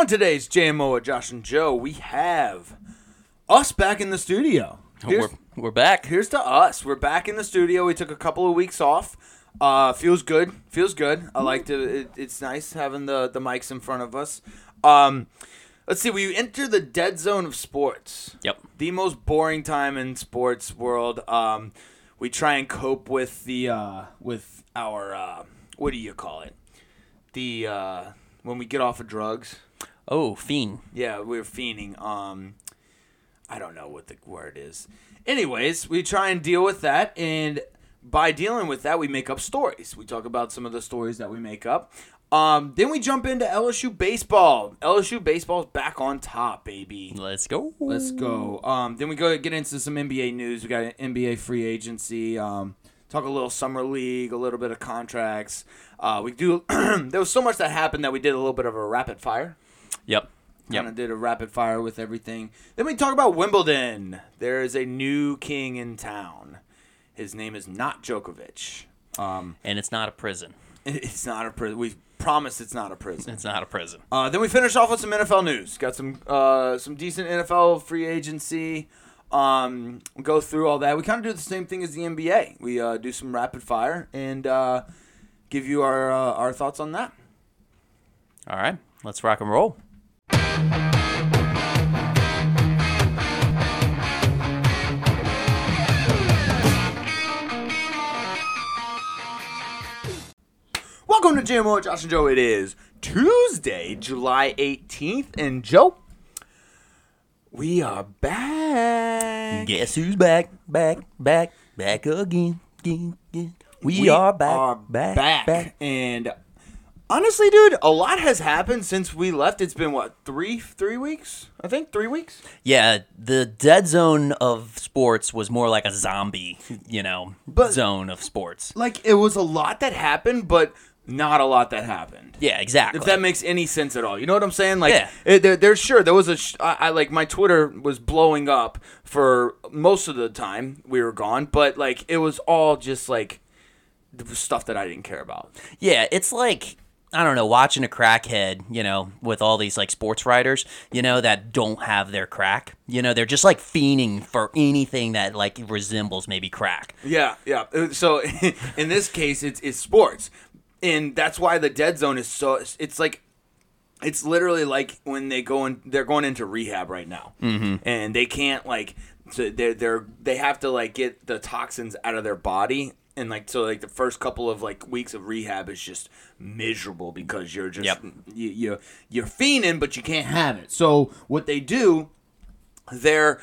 On today's JMO with Josh and Joe, we have us back in the studio. Here's, We're, we're back. here's to us. We're back in the studio. We took a couple of weeks off. Uh, feels good. Feels good. I like to. It, it's nice having the the mics in front of us. Um, let's see. We enter the dead zone of sports. Yep. The most boring time in sports world. Um, we try and cope with the uh, with our uh, what do you call it? The uh, when we get off of drugs. Oh, fiend. Yeah, we were fiending. Um, I don't know what the word is. Anyways, we try and deal with that, and by dealing with that, we make up stories. We talk about some of the stories that we make up. Um, then we jump into LSU baseball. LSU baseball's back on top, baby. Let's go. Let's go. Um, then we go get into some NBA news. We got an NBA free agency. Um, talk a little summer league, a little bit of contracts. Uh, we do. there was so much that happened that we did a little bit of a rapid fire. Yep. Kind of did a rapid fire with everything. Then we talk about Wimbledon. There is a new king in town. His name is not Djokovic. Um, And it's not a prison. it's not a prison. We promise it's not a prison. It's not a prison. Uh, then we finish off with some NFL news. Got some uh, some decent NFL free agency. Um, go through all that. We kind of do the same thing as the NBA. We uh, do some rapid fire and uh, give you our uh, our thoughts on that. All right. Let's rock and roll. Welcome to JMO Josh and Joe. It is Tuesday, July 18th. And Joe, we are back. Guess who's back? Back, back, back again. again, again. We, are back, are back, back. back. And honestly, dude, a lot has happened since we left. It's been, what, three three weeks? I think three weeks? Yeah, the dead zone of sports was more like a zombie, you know, But- zone of sports. Like, it was a lot that happened, but not a lot that happened. Yeah, exactly. If that makes any sense at all, you know what I'm saying? Like, Yeah. it, there, there's sure there was a, sh- I, I like my Twitter was blowing up for most of the time we were gone, but like it was all just like the stuff that I didn't care about. Yeah, it's like I don't know, watching a crackhead, you know, with all these like sports writers, you know, that don't have their crack. You know, they're just like fiending for anything that like resembles maybe crack. Yeah, yeah. Uh, So in this case, it's it's sports, and that's why the dead zone is so. It's like. It's literally like when they go in, they're going into rehab right now, mm-hmm. and they can't like, so they're they're they have to like get the toxins out of their body, and like so like the first couple of like weeks of rehab is just miserable because you're just Yep. you, you you're fiending, but you can't have it. So what they do their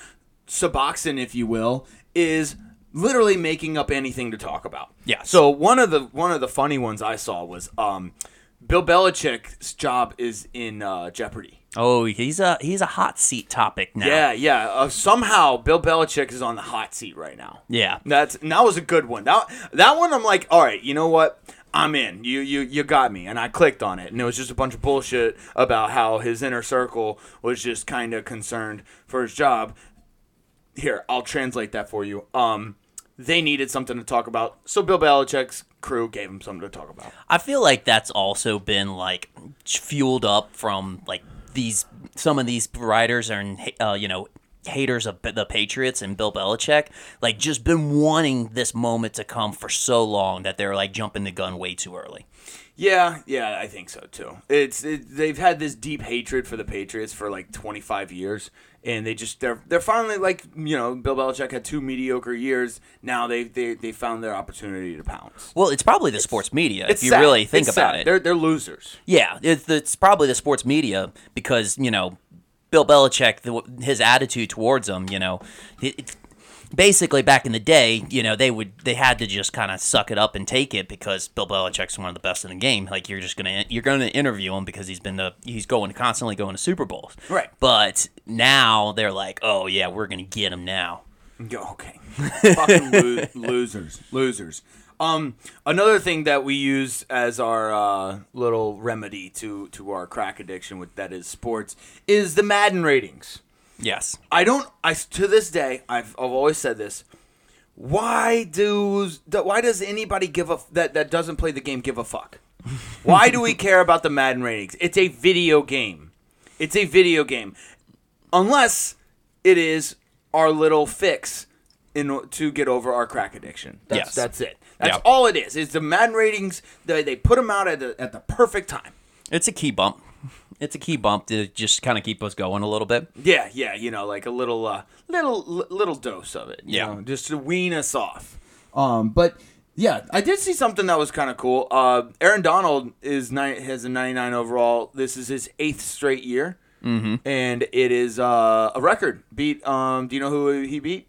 Suboxone, if you will, is literally making up anything to talk about. Yeah. So one of the one of the funny ones I saw was um, Bill Belichick's job is in uh, jeopardy. Oh, he's a he's a hot seat topic now. Yeah, yeah. Uh, somehow Bill Belichick is on the hot seat right now. Yeah. That's and that was a good one. That that one I'm like, all right, you know what? I'm in. You you you got me, and I clicked on it, and it was just a bunch of bullshit about how his inner circle was just kind of concerned for his job. Here, I'll translate that for you. Um, they needed something to talk about, so Bill Belichick's crew gave him something to talk about. I feel like that's also been like fueled up from like these some of these writers and uh, you know haters of the Patriots and Bill Belichick like just been wanting this moment to come for so long that they're like jumping the gun way too early. Yeah, yeah, I think so too. It's it, they've had this deep hatred for the Patriots for like 25 years, and they just they're they're finally like you know Bill Belichick had two mediocre years. Now they they they found their opportunity to pounce. Well, it's probably the sports media if you sad. really think It's about sad. it. They're they're losers. Yeah, it's, it's probably the sports media because you know Bill Belichick, the, his attitude towards them, you know, it, it- basically back in the day, you know, they would they had to just kind of suck it up and take it because Bill Belichick's one of the best in the game. Like you're just gonna you're gonna interview him because he's been the he's going constantly going to Super Bowls. Right. But now they're like, oh yeah, we're gonna get him now. Okay. Fucking lo- losers. Losers. Um, another thing that we use as our uh, little remedy to, to our crack addiction with that is sports is the Madden ratings. Yes. I don't. I to this day, I've, I've always said this. Why do why does anybody give a that that doesn't play the game give a fuck? Why do we care about the Madden ratings? It's a video game. It's a video game, unless it is our little fix in to get over our crack addiction. That's, Yes. that's it. That's Yeah. all it is. It's the Madden ratings. They, they put them out at the, at the perfect time. It's a key bump. It's a key bump to just kind of keep us going a little bit. Yeah, yeah, you know, like a little, uh, little, little dose of it. you Yeah. know, just to wean us off. Um, but yeah, I did see something that was kind of cool. Uh, Aaron Donald is ni- has a 99 overall. This is his eighth straight year, mm-hmm. and it is uh, a record. Beat. Um, do you know who he beat?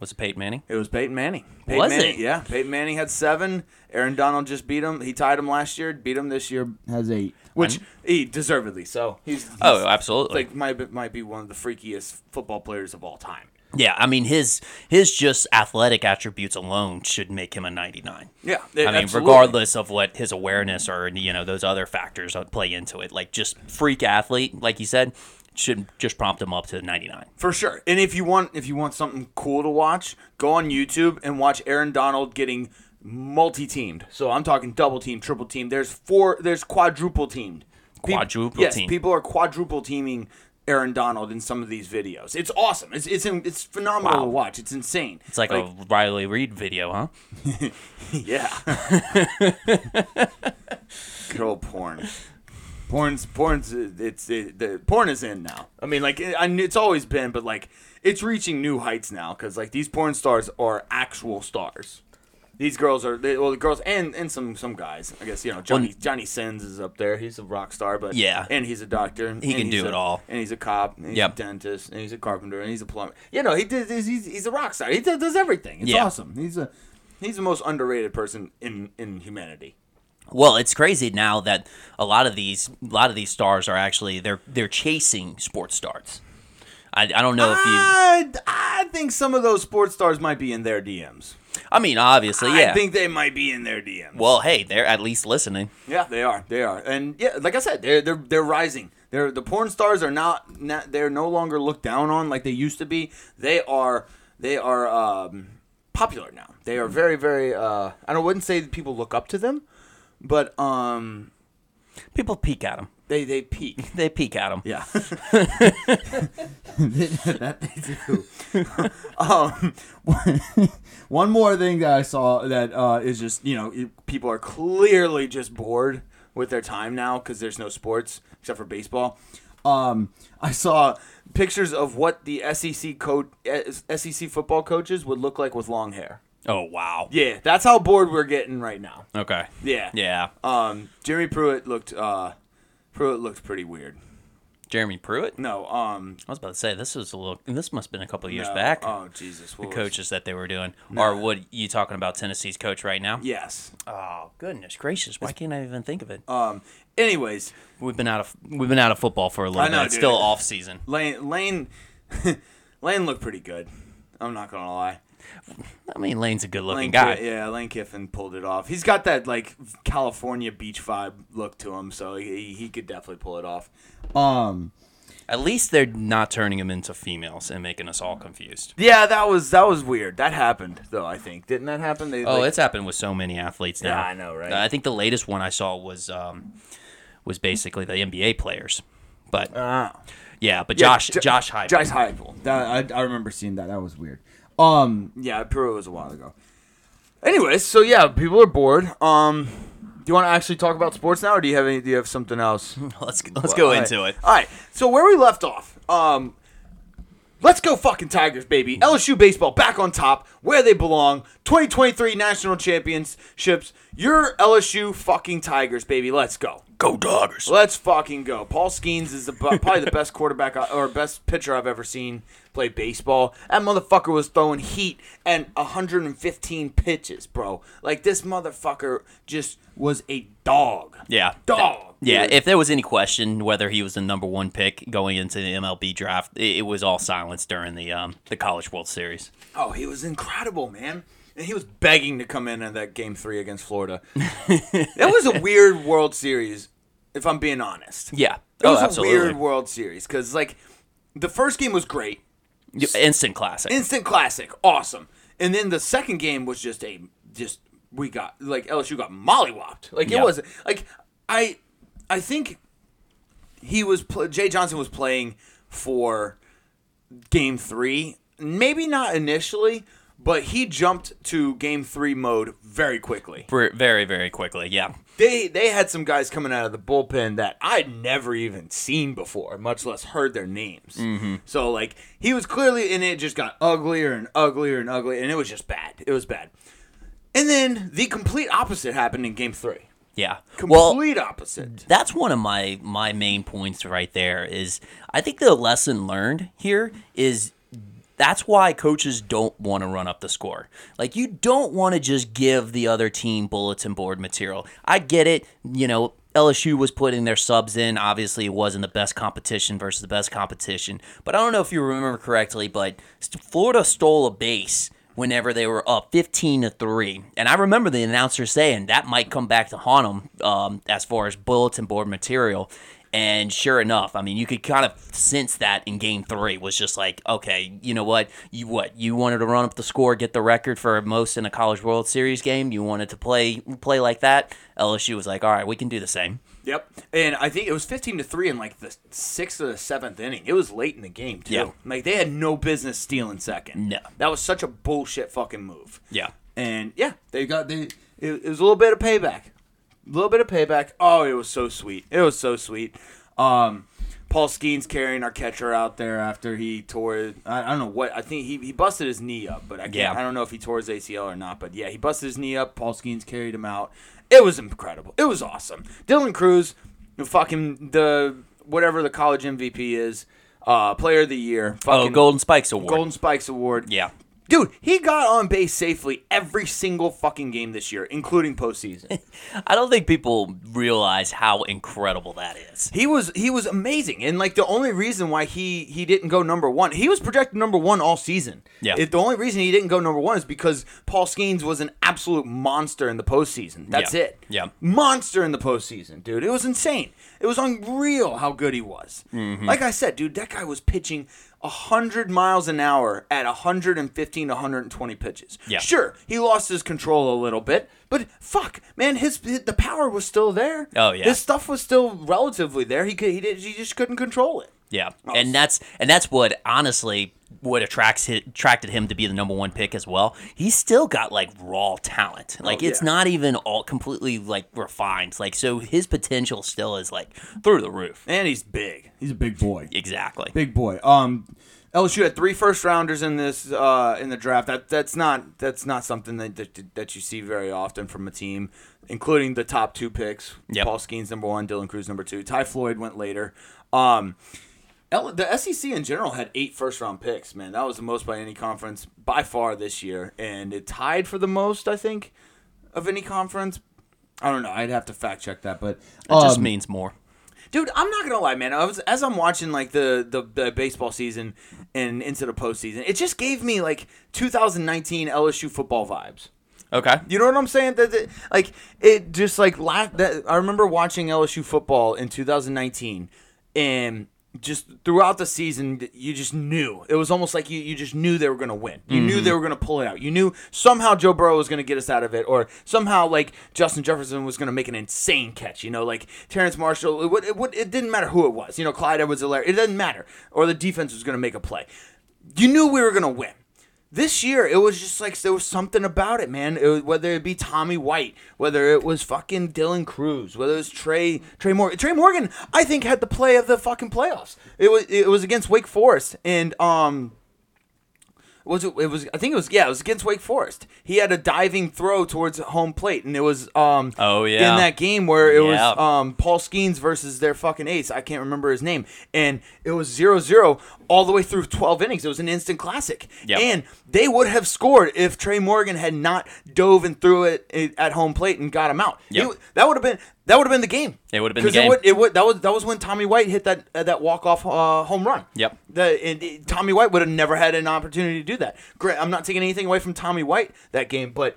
Was it Peyton Manning? It was Peyton Manning. Peyton Was Manning, it? Yeah, Peyton Manning had seven. Aaron Donald just beat him. He tied him last year. Beat him this year. Has eight, which he deservedly so. He's, oh, he's Oh, absolutely. like might be, might be one of the freakiest football players of all time. Yeah, I mean his his just athletic attributes alone should make him a 99. Yeah, I mean, absolutely. regardless of what his awareness or you know those other factors play into it, like just freak athlete, like you said, should just prompt him up to 99. for sure. And if you want, if you want something cool to watch, go on YouTube and watch Aaron Donald getting multi-teamed. So I'm talking double team, triple team. There's four. There's quadruple teamed. Peop- Quadruple yes, team. people are quadruple teaming Aaron Donald in some of these videos. It's awesome. It's it's it's phenomenal Wow. to watch. It's insane. It's like, a Riley Reid video, huh? Yeah. Good old porn. Porn's porn's it's it, the porn is in now. I mean, like I, it's always been, but like it's reaching new heights now because like these porn stars are actual stars. These girls are they, well, the girls and and some some guys. I guess you know Johnny Johnny Sins is up there. He's a rock star, but Yeah. and he's a doctor. He and can he's do a- it all. And he's a cop. And he's Yep. a dentist. And he's a carpenter. And he's a plumber. You know, he does. He's, he's, he's a rock star. He does, does everything. It's Yeah. awesome. He's a he's the most underrated person in in humanity. Well, it's crazy now that a lot of these a lot of these stars are actually they're they're chasing sports stars. I, I don't know if you. I, I think some of those sports stars might be in their DMs. I mean, obviously, yeah. I think they might be in their DMs. well, hey, they're at least listening. yeah, they are. They are. And yeah, like I said, they're they're they're rising. They're the porn stars are not, not they're no longer looked down on like they used to be. They are they are um, popular now. They are very very. Uh, I don't wouldn't say that people look up to them, but um, People peek at them. they they peak. They peek at them. Yeah. that they do. um, one more thing that I saw that uh, is just, you know, it- people are clearly just bored with their time now because there's no sports except for baseball. Um, I saw pictures of what the SEC coach, SEC football coaches would look like with long hair. Oh wow. Yeah, that's how bored we're getting right now. Okay. Yeah. Yeah. Um, Jeremy Pruitt looked uh, Pruitt looked pretty weird. Jeremy Pruitt. No, um, I was about to say this was a little. This must have been a couple of years no. back. Oh Jesus, what the was- coaches that they were doing, or what you talking about Tennessee's coach right now? Yes. Oh goodness gracious! Why can't I even think of it? Um. Anyways, We've been out of we've been out of football for a little I know, bit. It's dude. still off season. Lane Lane Lane looked pretty good. I'm not gonna lie. I mean, Lane's a good looking Lane guy. Ki- yeah, Lane Kiffin pulled it off. He's got that like California beach vibe look to him, so he he could definitely pull it off. Um. At least they're not turning him into females and making us all confused. Yeah, that was that was weird. That happened though. I think didn't that happen? They, Oh, like- it's happened with so many athletes now. Yeah, I know, right? I think the latest one I saw was um, was basically the NBA players, but Ah. yeah, but Yeah, Josh Jo- Josh Heupel. Josh Heupel. That I, I remember seeing that. That was weird. Um, yeah, Pruitt was a while ago. Anyways, so yeah, people are bored. Um, do you want to actually talk about sports now, or do you have any? Do you have something else? let's let's go All right. into it. All right. So where we left off, um, let's go fucking Tigers, baby. LSU baseball back on top, where they belong. 2023 national championships. Your LSU fucking Tigers, baby. Let's go. Go Doggers! Let's fucking go. Paul Skenes is the, probably the best quarterback I- or best pitcher I've ever seen play baseball. That motherfucker was throwing heat and 115 pitches, bro. Like this motherfucker just was a dog. Yeah, Dog. Yeah, dude. if there was any question whether he was the number one pick going into the MLB draft, it, it was all silence during the um, the College World Series. Oh, he was incredible, man. And he was begging to come in at that game three against Florida. that was a weird World Series, if I'm being honest. Yeah, It oh, was a absolutely. weird World Series because, like, the first game was great, Instant classic. instant classic, awesome, and then the second game was just a just we got like LSU got mollywopped. Like it Yeah. was like I I think he was Jay Johnson was playing for game three. Maybe not initially, but he jumped to game three mode very quickly. Ver- Very, very quickly. Yeah. They they had some guys coming out of the bullpen that I'd never even seen before, much less heard their names. Mm-hmm. So like he was clearly, and it just got uglier and uglier and uglier, and it was just bad. It was bad. And then the complete opposite happened in game three. Yeah. Well, Complete opposite. that's one of my my main points right there is I think the lesson learned here is that's why coaches don't want to run up the score. Like you don't want to just give the other team bulletin board material. I get it, you know, LSU was putting their subs in. Obviously, it wasn't the best competition versus the best competition. But I don't know if you remember correctly, but Florida stole a base whenever they were up 15 to 3 and i remember the announcer saying that might come back to haunt them um, as far as bulletin board material and sure enough i mean you could kind of sense that in game three was just like okay you know what you what you wanted to run up the score get the record for most in a college world series game you wanted to play play like that lsu was like all right we can do the same Yep. And I think it was 15 to 3 in like the sixth or the seventh inning. It was late in the game, too. Yeah. Like they had no business stealing second. No. That was such a bullshit fucking move. yeah And yeah, they got they it, it was a little bit of payback. Little bit of payback. Oh, it was so sweet. It was so sweet. Um Paul Skenes carrying our catcher out there after he tore I, I don't know what I think he, he busted his knee up, but I can't Yeah. I don't know if he tore his ACL or not, but yeah, he busted his knee up. Paul Skenes carried him out. It was incredible. It was awesome. Dylan Crews, the fucking the whatever the college MVP is, uh, player of the year. oh golden spikes award Golden Spikes Award. yeah Dude, he got on base safely every single fucking game this year, including postseason. i don't think people realize how incredible that is he was he was amazing, and like the only reason why he he didn't go number one, he was projected number one all season. Yeah. It, the only reason he didn't go number one is because Paul Skenes was an absolute monster in the postseason. That's Yeah. it. Yeah. Monster in the postseason, dude. It was insane. It was unreal how good he was. Mm-hmm. Like I said, dude, that guy was pitching 100 miles an hour at 115 to 120 pitches. Yeah. Sure, he lost his control a little bit, but fuck, man, his the power was still there. Oh, yeah. His stuff was still relatively there. He could he did he just couldn't control it. Yeah, and that's and that's what honestly what attracts attracted him to be the number one pick as well. He's still got like raw talent. Like it's yeah. not even all completely like refined. Like so, his potential still is like through the roof. And he's big. He's a big boy. Exactly. Big boy. Um, LSU had three first rounders in this uh, in the draft. That that's not that's not something that, that that you see very often from a team, including the top two picks. Yep. Paul Skenes number one, Dylan Crews number two. Ty Floyd went later. Um, the SEC in general had eight first round picks. Man, that was the most by any conference by far this year, and it tied for the most I think of any conference. I don't know. I'd have to fact check that, but just um, means more. Dude, I'm not gonna lie, man. I was as I'm watching like the, the the baseball season and into the postseason, it just gave me like 2019 LSU football vibes. Okay. You know what I'm saying? That, that- like it just like la- that. I remember watching LSU football in 2019, and just throughout the season, you just knew it was almost like you, you just knew they were gonna win. You knew mm-hmm. they were gonna pull it out. You knew somehow Joe Burrow was gonna get us out of it, or somehow like Justin Jefferson was gonna make an insane catch. You know, like Terrace Marshall. It, would- it, it didn't matter who it was. You know, Clyde Edwards-Helaire. It doesn't matter. Or the defense was gonna make a play. You knew we were gonna win. This year, it was just like there was something about it, man. It was, whether it be Tommy White, whether it was fucking Dylan Crews, whether it was Trey Trey Morgan. Trey Morgan, I think, had the play of the fucking playoffs. It was it was against Wake Forest, and um, was it? It was. I think it was. Yeah, it was against Wake Forest. He had a diving throw towards home plate, and it was. Um, Oh, yeah. In that game where it Yeah. was um Paul Skenes versus their fucking ace. I can't remember his name, and it was 0-0 all the way through twelve innings. It was an instant classic, Yep. and they would have scored if Trey Morgan had not dove and threw it at home plate and got him out. Yep. It- that would have been that would have been the game. It would have been the game. It would, it would, that was that was when Tommy White hit that uh, that walk off uh, home run. Yep. The and, uh, Tommy White would have never had an opportunity to do that. Great. I'm not taking anything away from Tommy White that game, but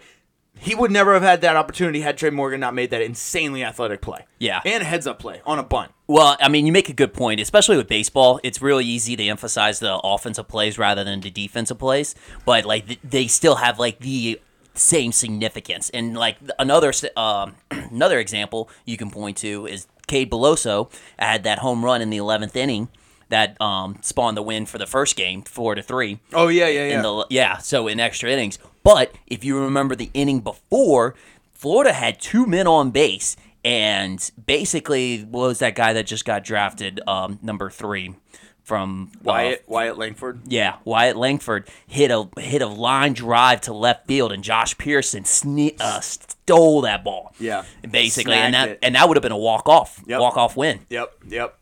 he would never have had that opportunity had Trey Morgan not made that insanely athletic play. Yeah. and a heads up play on a bunt. Well, I mean, you make a good point, especially with baseball. It's really easy to emphasize the offensive plays rather than the defensive plays, but like they still have like the same significance. And like another um, another example you can point to is Cade Beloso had that home run in the 11th inning that um, spawned the win for the first game, four to three. Oh yeah, yeah, yeah. In the yeah, so in extra innings. But if you remember the inning before, Florida had two men on base, and basically what was that guy that just got drafted, um, number three from uh, Wyatt Wyatt Langford. yeah, Wyatt Langford hit a hit a line drive to left field, and Josh Pearson sne- uh, stole that ball. Yeah. basically, and that it. and that would have been a walk off, Yep. walk off win. Yep, yep.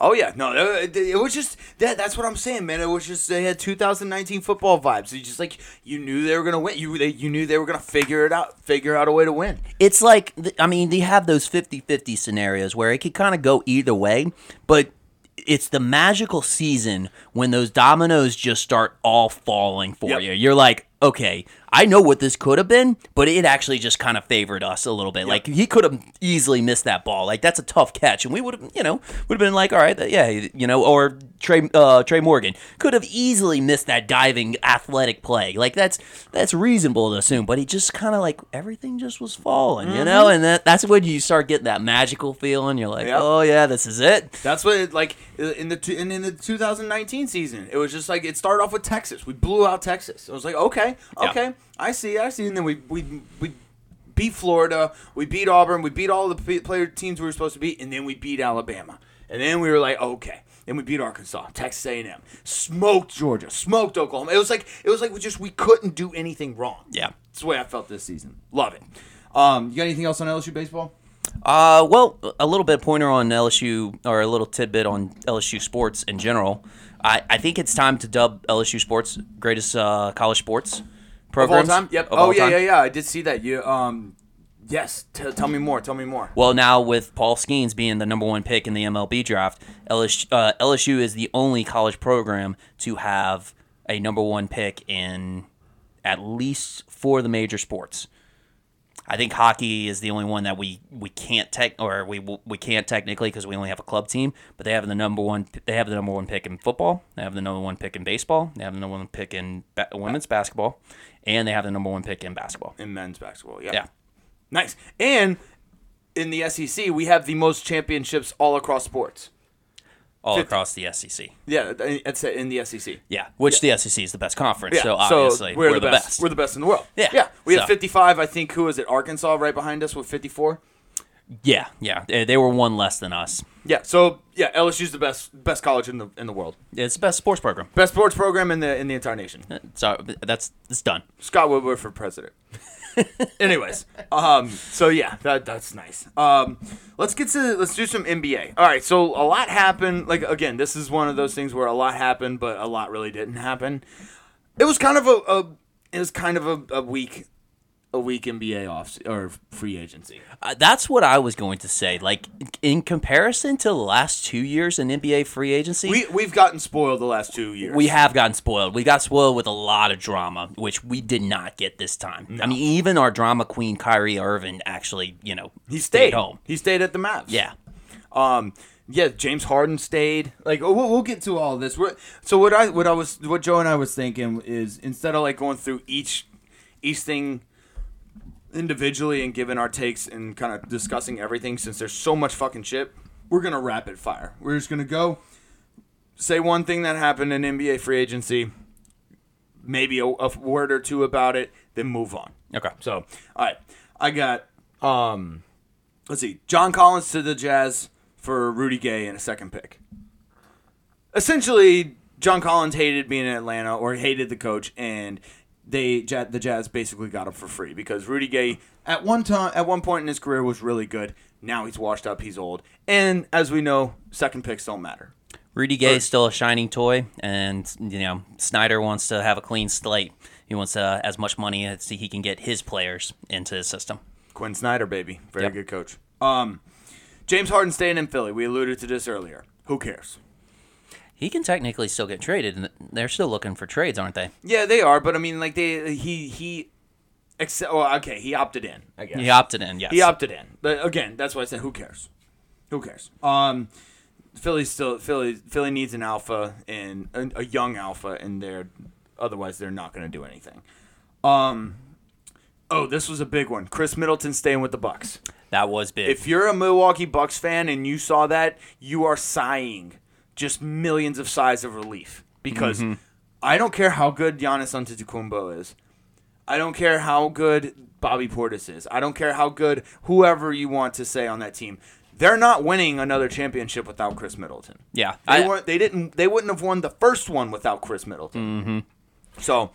Oh yeah, no, uh, it, it was just that. That's what I'm saying, man. It was just they had 2019 football vibes. You just like you knew they were gonna win. You they, you knew they were gonna figure it out, figure out a way to win. It's like I mean, they have those 50-50 scenarios where it could kind of go either way, but it's the magical season when those dominoes just start all falling for Yep. you. You're like, okay, I know what this could have been, but it actually just kind of favored us a little bit. Like he could have easily missed that ball. Like that's a tough catch, and we would have, you know, would have been like, all right, yeah, you know, or Trey uh, Trey Morgan could have easily missed that diving athletic play. Like that's that's reasonable to assume, but he just kind of like everything just was falling, you know, and that that's when you start getting that magical feeling. You're like, Yep. oh yeah, this is it. That's what it, like in the in, in the 2019 season. It was just like it started off with Texas. We blew out Texas. I was like, okay, Yeah. I see, I see. And then we we we beat Florida. We beat Auburn. We beat all the player teams we were supposed to beat, and then we beat Alabama. And then we were like, okay. Then we beat Arkansas, Texas A&M, smoked Georgia, smoked Oklahoma. It was like it was like we just we couldn't do anything wrong. Yeah. That's the way I felt this season. Love it. Um, you got anything else on LSU baseball? Uh, well, a little bit pointer on LSU, or a little tidbit on LSU sports in general. I, I think it's time to dub LSU sports greatest uh, college sports Of all programs time? Yep. of Oh yeah, time. yeah, yeah. I did see that. You um, yes. T- tell me more. Tell me more. Well, now with Paul Skenes being the number one pick in the MLB draft, LSU, uh, LSU is the only college program to have a number one pick in at least four of the major sports. I think hockey is the only one that we, we can't tech or we we can't technically because we only have a club team. But they have the number one they have the number one pick in football. They have the number one pick in baseball. They have the number one pick in ba- women's basketball, and they have the number one pick in basketball. In men's basketball. Yeah. Yeah. Nice. And in the SEC, we have the most championships all across sports. all 50. across the SEC. Yeah, it's in the SEC. Yeah, which the SEC is the best conference. Yeah. So obviously we're, the, best. We're the best in the world. Yeah. Yeah. We have 55. I think who is it? Arkansas right behind us with 54. Yeah, yeah. They, were one less than us. Yeah. So yeah, LSU's the best best college in the in the world. It's the best sports program. Best sports program in the in the entire nation. So that's it's done. Scott Woodward for president. Anyways, um, so yeah, that that's nice. Um, let's get to let's do some NBA. All right, so a lot happened. Like again, this is one of those things where a lot happened, but a lot really didn't happen. It was kind of a, a it was kind of a, a week a week NBA off or free agency. Uh, that's what I was going to say. Like in comparison to the last two years in NBA free agency, We we've gotten spoiled the last two years. we have gotten spoiled. We got spoiled with a lot of drama, which we did not get this time. I mean, even our drama queen Kyrie Irving actually, you know, he stayed home. He stayed at the Mavs. Yeah. Um, yeah, James Harden stayed. Like we'll, we'll get to all this. We're, so what I what I was what Joe and I was thinking is instead of like going through each each thing individually and giving our takes and kind of discussing everything since there's so much fucking shit, we're gonna rapid fire. We're just gonna go say one thing that happened in NBA free agency, maybe a, a word or two about it, then move on. Okay. So, all right, I got um, let's see, John Collins to the Jazz for Rudy Gay and a second pick. Essentially, John Collins hated being in Atlanta or hated the coach, and they the Jazz basically got him for free because Rudy Gay at one time at one point in his career was really good. Now he's washed up, he's old, and as we know, second picks don't matter. Rudy Gay is still a shining toy, and you know Snyder wants to have a clean slate. He wants uh, as much money as he can get his players into his system. Quin Snyder, baby, very Yep. good coach. Um, James Harden staying in Philly. We alluded to this earlier. Who cares? He can technically still get traded, and they're still looking for trades, aren't they? Yeah, they are, but I mean, like they he he, except well, okay, he opted in. I guess He opted in, yes. he opted in. But again, that's why I said, who cares? Who cares? Um, Philly still Philly Philly needs an alpha and a, a young alpha and they're Otherwise, they're not going to do anything. Um, Oh, this was a big one. Khris Middleton staying with the Bucks. That was big. If you're a Milwaukee Bucks fan and you saw that, you are sighing just millions of sighs of relief because I don't care how good Giannis Antetokounmpo is. I don't care how good Bobby Portis is. I don't care how good whoever you want to say on that team. They're not winning another championship without Khris Middleton. yeah, They I- weren't. They didn't. They wouldn't have won the first one without Khris Middleton. Mm-hmm. So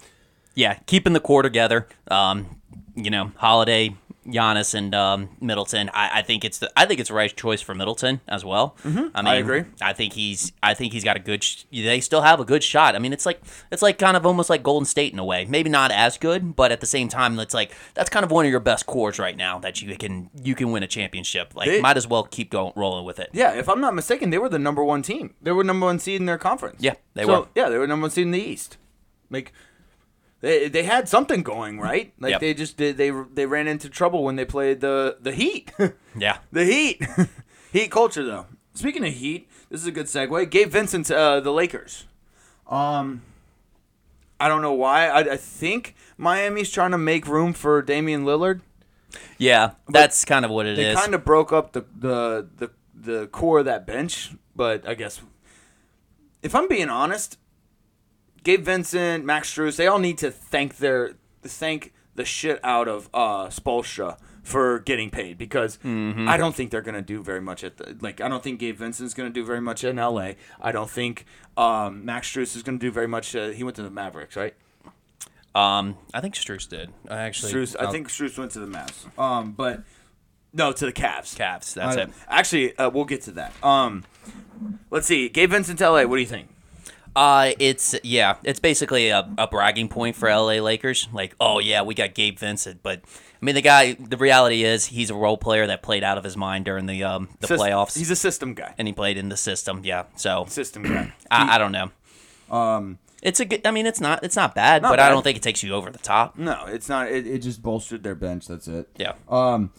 yeah, keeping the core together. Um, you know, Holiday, Giannis, and um, Middleton. I, I think it's the I think it's the right choice for Middleton as well. Mm-hmm. I, mean, I agree. I think he's I think he's got a good. Sh- they still have a good shot. I mean, it's like it's like kind of almost like Golden State in a way. Maybe not as good, but at the same time, it's like that's kind of one of your best cores right now that you can you can win a championship. Like, They- might as well keep going rolling with it. yeah, if I'm not mistaken, they were the number one team. They were number one seed in their conference. Yeah, they So, were. Yeah, they were number one seed in the East. Like they they had something going, right? Like Yep. they just did. They they ran into trouble when they played the the Heat. Yeah. the Heat. heat culture, though. Speaking of Heat, this is a good segue. Gabe Vincent, uh, the Lakers. Um, I don't know why. I, I think Miami's trying to make room for Damian Lillard. Yeah, that's kind of what it They is. kind of broke up the, the the the core of that bench, but I guess if I'm being honest, Gabe Vincent, Max Strus, they all need to thank their thank the shit out of uh Spoelstra for getting paid because Mm-hmm. I don't think they're gonna do very much at the like I don't think Gabe Vincent's gonna do very much in LA. I don't think um, Max Strus is gonna do very much. Uh, he went to the Mavericks, right? um, I think Strus did. I actually, Strus, I think Strus went to the Mavs. Um, but no, to the Cavs. Cavs. That's Uh, it. Actually, uh, we'll get to that. Um, let's see. Gabe Vincent to LA. What do you think? Uh, it's yeah, it's basically a, a bragging point for LA Lakers. Like, oh yeah, we got Gabe Vincent, but I mean the guy. The reality is he's a role player that played out of his mind during the um the playoffs, He's a system guy. and he played in the system. Yeah, so System guy. I, I don't know. Um, It's a good. I mean, it's not it's not bad, Not but I don't think it takes you over the top. no, it's not. It, it just bolstered their bench. That's it. Yeah, Um,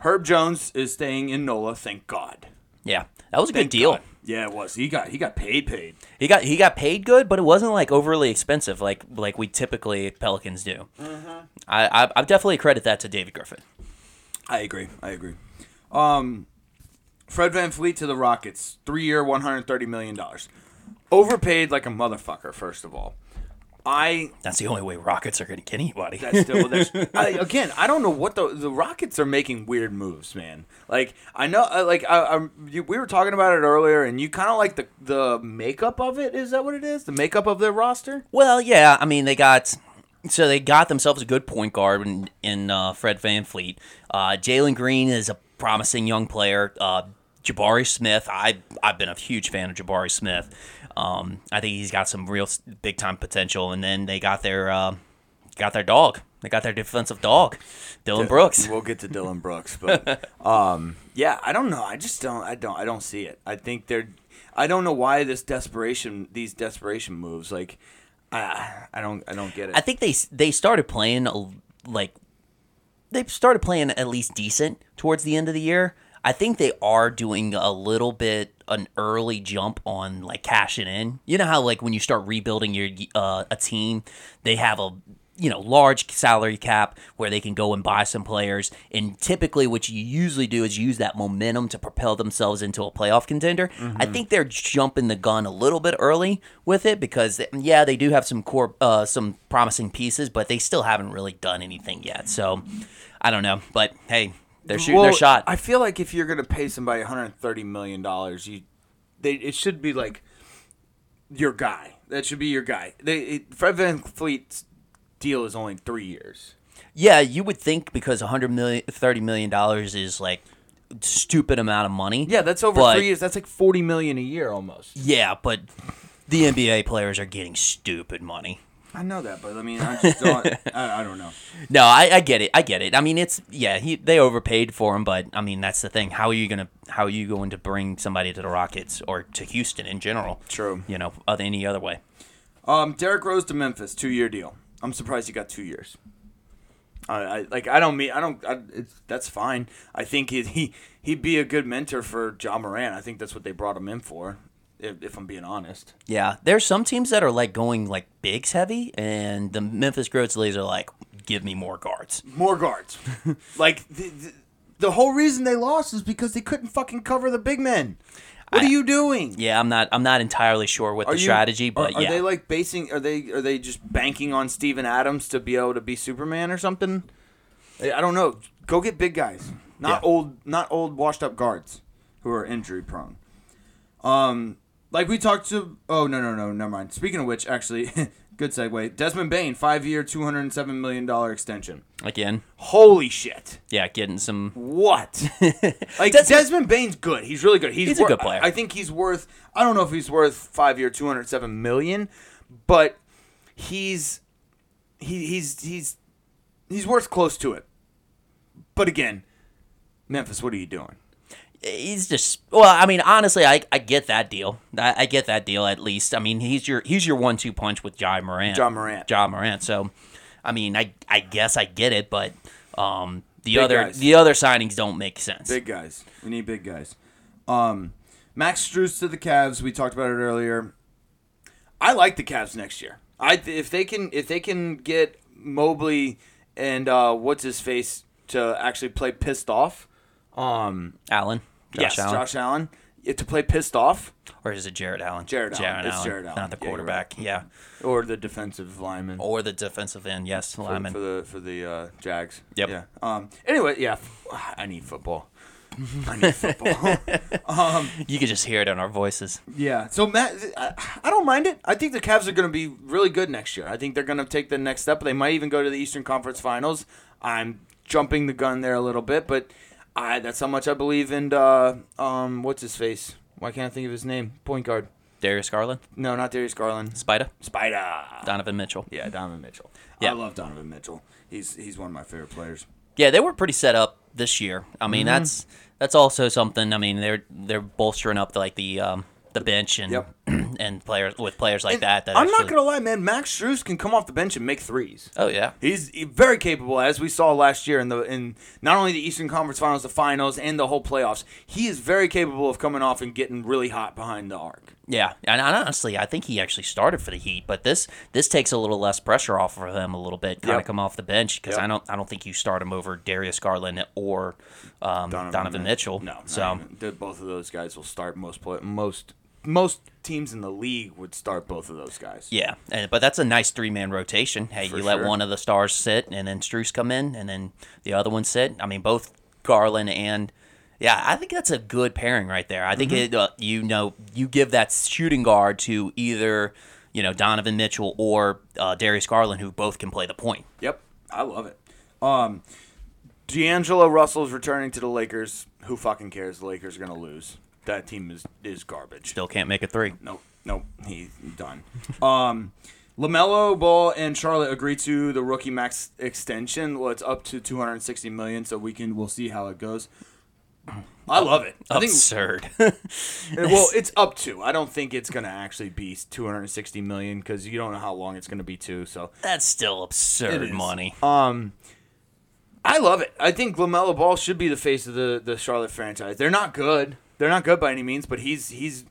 Herb Jones is staying in NOLA. Thank God. yeah, that was a good deal. God. Yeah, it was. He got he got paid. Paid. He got he got paid good, but it wasn't like overly expensive like like we typically Pelicans do. Mm-hmm. I, I I definitely credit that to David Griffin. I agree. I agree. Um, Fred VanVleet to the Rockets, three year, one hundred thirty million dollars. Overpaid like a motherfucker. First of all, I That's the only way Rockets are going to get anybody. that's still that's, I, again. I don't know what the the Rockets are making weird moves, man. Like I know, like I, I you, we were talking about it earlier, and you kind of like the the makeup of it. Is that what it is? The makeup of their roster? Well, yeah, I mean they got so they got themselves a good point guard in, in uh, Fred VanVleet. Uh, Jalen Green is a promising young player. Uh, Jabari Smith, I I've been a huge fan of Jabari Smith. Um, I think he's got some real big time potential. And then they got their uh, got their dog. They got their defensive dog, Dillon Brooks. We'll get to Dillon Brooks, but um, yeah, I don't know. I just don't. I don't. I don't see it. I think they're. I don't know why this desperation, these desperation moves. Like, I, I don't. I don't get it. I think they they started playing like they started playing at least decent towards the end of the year. I think they are doing a little bit an early jump on like cashing in. You know how like when you start rebuilding your uh, a team, they have a you know large salary cap where they can go and buy some players and typically what you usually do is use that momentum to propel themselves into a playoff contender. I think they're jumping the gun a little bit early with it because yeah they do have some core uh, some promising pieces but they still haven't really done anything yet. So i don't know. But hey they're shooting Well, their shot I feel like if you're gonna pay somebody 130 million dollars, you, they it should be like your guy. That should be your guy. They it, Fred VanVleet's deal is only three years. yeah you would think because 100 million 30 million dollars is like stupid amount of money Yeah, that's over But- three years. That's like 40 million a year almost. yeah but the nba players are getting stupid money I know that, but I mean, I just don't. I, I don't know. No, I, I get it. I get it. I mean, it's yeah, he they overpaid for him, but I mean that's the thing. How are you gonna how are you going to bring somebody to the Rockets or to Houston in general? True. You know, other any other way. Um, Derrick Rose to Memphis, two year deal. I'm surprised he got two years. I, I like. I don't mean. I don't. I, it's, that's fine. I think he he he'd be a good mentor for Ja Morant. I think that's what they brought him in for. If, if I'm being honest. Yeah, there's some teams that are like going like bigs heavy, and the Memphis Grizzlies are like, give me more guards. more guards. like the, the, the whole reason they lost is because they couldn't fucking cover the big men. What I- are you doing? Yeah, I'm not. I'm not entirely sure what Are the you- strategy, but are, yeah, they like basing? Are they are they just banking on Steven Adams to be able to be Superman or something? I I don't know. Go get big guys, not Yeah. old, not old washed up guards who are injury prone. Um, like we talked to. Oh no no no never mind. Speaking of which, actually, good segue. Desmond Bane, five year, two hundred and seven million dollar extension. again, Holy shit. yeah, getting some. What? like Desmond- Desmond, Bane's good. He's really good. He's, He's a good player. I think he's worth. I don't know if he's worth five year, two hundred seven million, but he's he, he's he's he's worth close to it. But again, Memphis, what are you doing? He's just. Well, I mean, honestly, I, I get that deal. I, I get that deal at least. I mean, he's your he's your one two punch with Ja Morant. Ja Morant. Ja Morant. So, I mean, I I guess I get it, but um, the Big other guys. the other signings don't make sense. Big guys. We need big guys. Um, Max Strus to the Cavs. We talked about it earlier. I like the Cavs next year. I if they can if they can get Mobley and uh, what's his face to actually play pissed off. Um, Allen. Josh yes, Allen. Josh Allen. To play pissed off Or is it Jarrett Allen? Jarrett Allen. It's Jarrett Allen. Not the Yeah, you're quarterback. Yeah. or the defensive lineman. Or the defensive end. Yes, for, lineman. for the for the uh, Jags. Yep. Yeah. Um. Anyway, yeah. I need football. I need football. um. you could just hear it in our voices. Yeah. So Matt, I, I don't mind it. I think the Cavs are going to be really good next year. I think they're going to take the next step. They might even go to the Eastern Conference Finals. I'm jumping the gun there a little bit, but I that's how much I believe in. Uh, um, what's his face? Why can't I think of his name? Point guard. Darius Garland, No, not Darius Garland. Spider, Spider. Donovan Mitchell. Yeah, Donovan Mitchell. Yeah. I love Donovan Mitchell. He's he's one of my favorite players. Yeah, they were pretty set up this year. I mean, Mm-hmm. that's that's also something. I mean, they're they're bolstering up the, like the um, the bench and Yep. and players with players like And that. that I'm not gonna lie, man. Max Strus can come off the bench and make threes. Oh yeah, He's very capable, as we saw last year in the in not only the Eastern Conference Finals, the finals, and the whole playoffs. He is very capable of coming off and getting really hot behind the arc. yeah. And honestly, I think he actually started for the Heat, but this this takes a little less pressure off of him a little bit. Kind of Yep. come off the bench because Yep. I don't I don't think you start him over Darius Garland or um, Donovan, Mitchell. No, so even. Both of those guys will start most play, most most teams in the league would start both of those guys. Yeah, and, but that's a nice three man rotation. Hey, For you let sure. one of the stars sit, and then Strus come in, and then the other one sit. I mean, both Garland and yeah, I think that's a good pairing right there. I Mm-hmm. think it, uh, you know you give that shooting guard to either you know Donovan Mitchell or uh, Darius Garland, who both can play the point. Yep, I love it. Um, D'Angelo Russell's returning to the Lakers. Who fucking cares? The Lakers are gonna lose. That team is is garbage. Still can't make a three. Nope, nope, he's done. Um, LaMelo Ball and Charlotte agreed to the rookie max extension. Well, it's up to 260 million, so we can we'll see how it goes. I love it. I think Absurd. well, it's up to. I don't think it's gonna actually be 260 million because you don't know how long it's gonna be too. So that's still absurd money. um, I love it. I think LaMelo Ball should be the face of the the Charlotte franchise. They're not good. They're not good by any means, but he's he's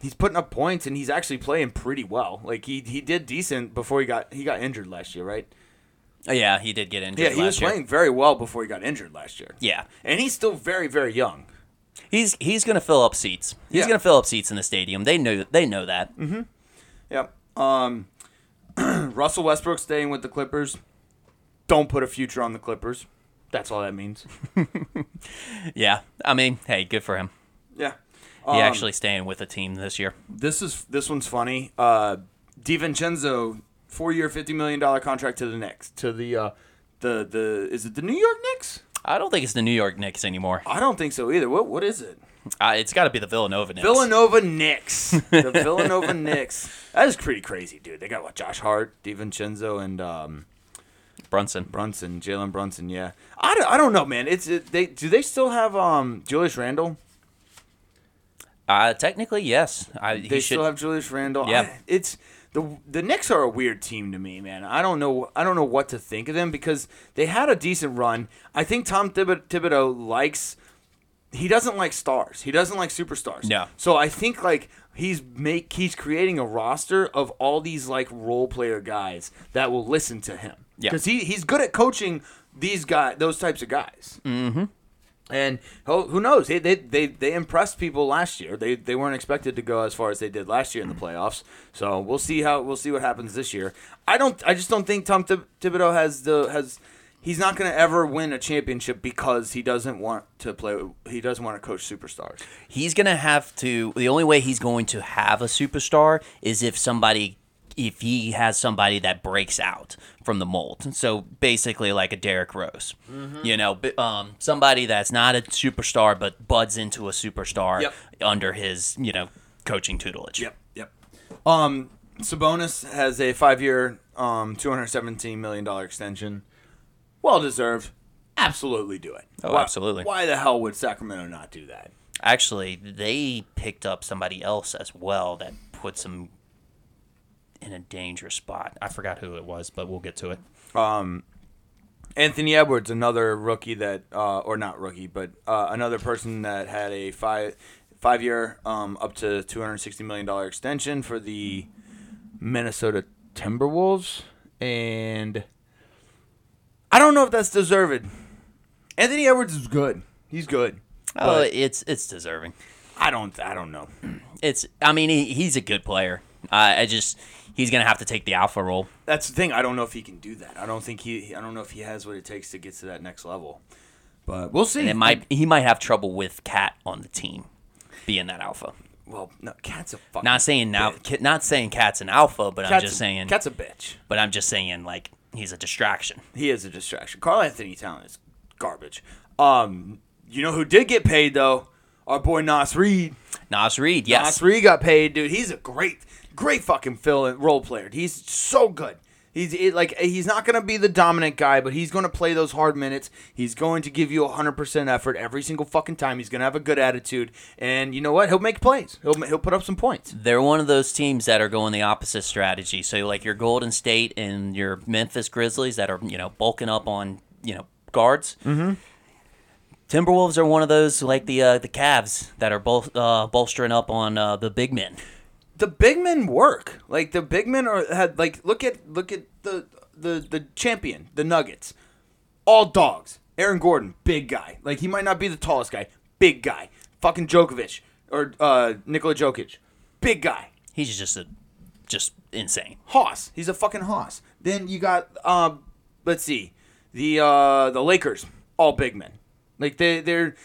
he's putting up points and he's actually playing pretty well. Like he he did decent before he got he got injured last year, right? Oh, yeah, he did get injured. Yeah, he was year. playing very well before he got injured last year. Yeah, And he's still very very young. he's he's gonna fill up seats. He's Yeah. gonna fill up seats in the stadium. They know they know that. Yep. Um, Russell Westbrook staying with the Clippers. Don't put a future on the Clippers. That's all that means. Yeah, I mean, hey, good for him. Yeah. He Um, actually staying with the team this year. This is this one's funny. Uh, DiVincenzo, four year, fifty million dollar contract to the Knicks. To the uh, the the is it the New York Knicks? I don't think it's the New York Knicks anymore. I don't think so either. What what is it? Uh, it's got to be the Villanova Knicks. Villanova Knicks. the Villanova Knicks. That is pretty crazy, dude. They got what Josh Hart, DiVincenzo, and um, Brunson. Brunson, Jalen Brunson. Yeah, I don't, I don't know, man. It's it, they do they still have um Julius Randle? Uh, technically, yes. I, he They should. still have Julius Randle. Yeah. I- it's the the Knicks are a weird team to me, man. I don't know. I don't know what to think of them because they had a decent run. I think Tom Thibod- Thibodeau likes. He doesn't like stars. He doesn't like superstars. No. So I think like he's make he's creating a roster of all these like role player guys that will listen to him. Yeah. because he he's good at coaching these guys, those types of guys. Mm-hmm. And who who knows? They, they they they impressed people last year. They they weren't expected to go as far as they did last year in the mm-hmm. playoffs. So we'll see how we'll see what happens this year. I don't. I just don't think Tom Thib- Thibodeau has the has. He's not going to ever win a championship because he doesn't want to play. He doesn't want to coach superstars. He's gonna have to. The only way he's going to have a superstar is if somebody, if he has somebody that breaks out from the mold. So basically, like a Derrick Rose, Mm-hmm. you know, um, somebody that's not a superstar but buds into a superstar Yep. under his, you know, coaching tutelage. Yep. Yep. Um, Sabonis has a five-year, um, two hundred seventeen million dollar extension. Well deserved. Absolutely do it. Oh, Why- absolutely. Why the hell would Sacramento not do that? Actually, they picked up somebody else as well that put them in a dangerous spot. I forgot who it was, but we'll get to it. Um, Anthony Edwards, another rookie that, uh, or not rookie, but uh, another person that had a five five year, um, up to two hundred sixty million dollar extension for the Minnesota Timberwolves, and I don't know if that's deserved. Anthony Edwards is good. He's good. Oh, it's it's deserving. I don't. I don't know. It's. I mean, he, he's a good player. Uh, I just he's gonna have to take the alpha role. That's the thing. I don't know if he can do that. I don't think he. I don't know if he has what it takes to get to that next level. But we'll see. And it might he might have trouble with Cat on the team being that alpha. Well, no, Cat's a fucking. Not saying now. Not saying Cat's an alpha, but I'm just a- saying. Cat's a bitch. But I'm just saying like he's a distraction. He is a distraction. Karl Anthony Town is garbage. Um, you know who did get paid though? Our boy Naz Reid. Naz Reid, yes. Naz Reid got paid, dude. He's a great, great fucking fill and role player. He's so good. He's it, like he's not gonna be the dominant guy, but he's gonna play those hard minutes. He's going to give you hundred percent effort every single fucking time. He's gonna have a good attitude, and you know what? He'll make plays. He'll he'll put up some points. They're one of those teams that are going the opposite strategy. So like your Golden State and your Memphis Grizzlies that are you know bulking up on you know guards. Mm-hmm. Timberwolves are one of those like the uh, the Cavs that are both uh, bolstering up on uh, the big men. The big men work. Like the big men are had like look at look at the the the champion, the Nuggets. All dogs. Aaron Gordon, big guy. Like he might not be the tallest guy, big guy. Fucking Djokovic or uh Nikola Jokic, big guy. He's just a just insane. Hoss, he's a fucking hoss. Then you got um let's see. The uh the Lakers, all big men. Like they they're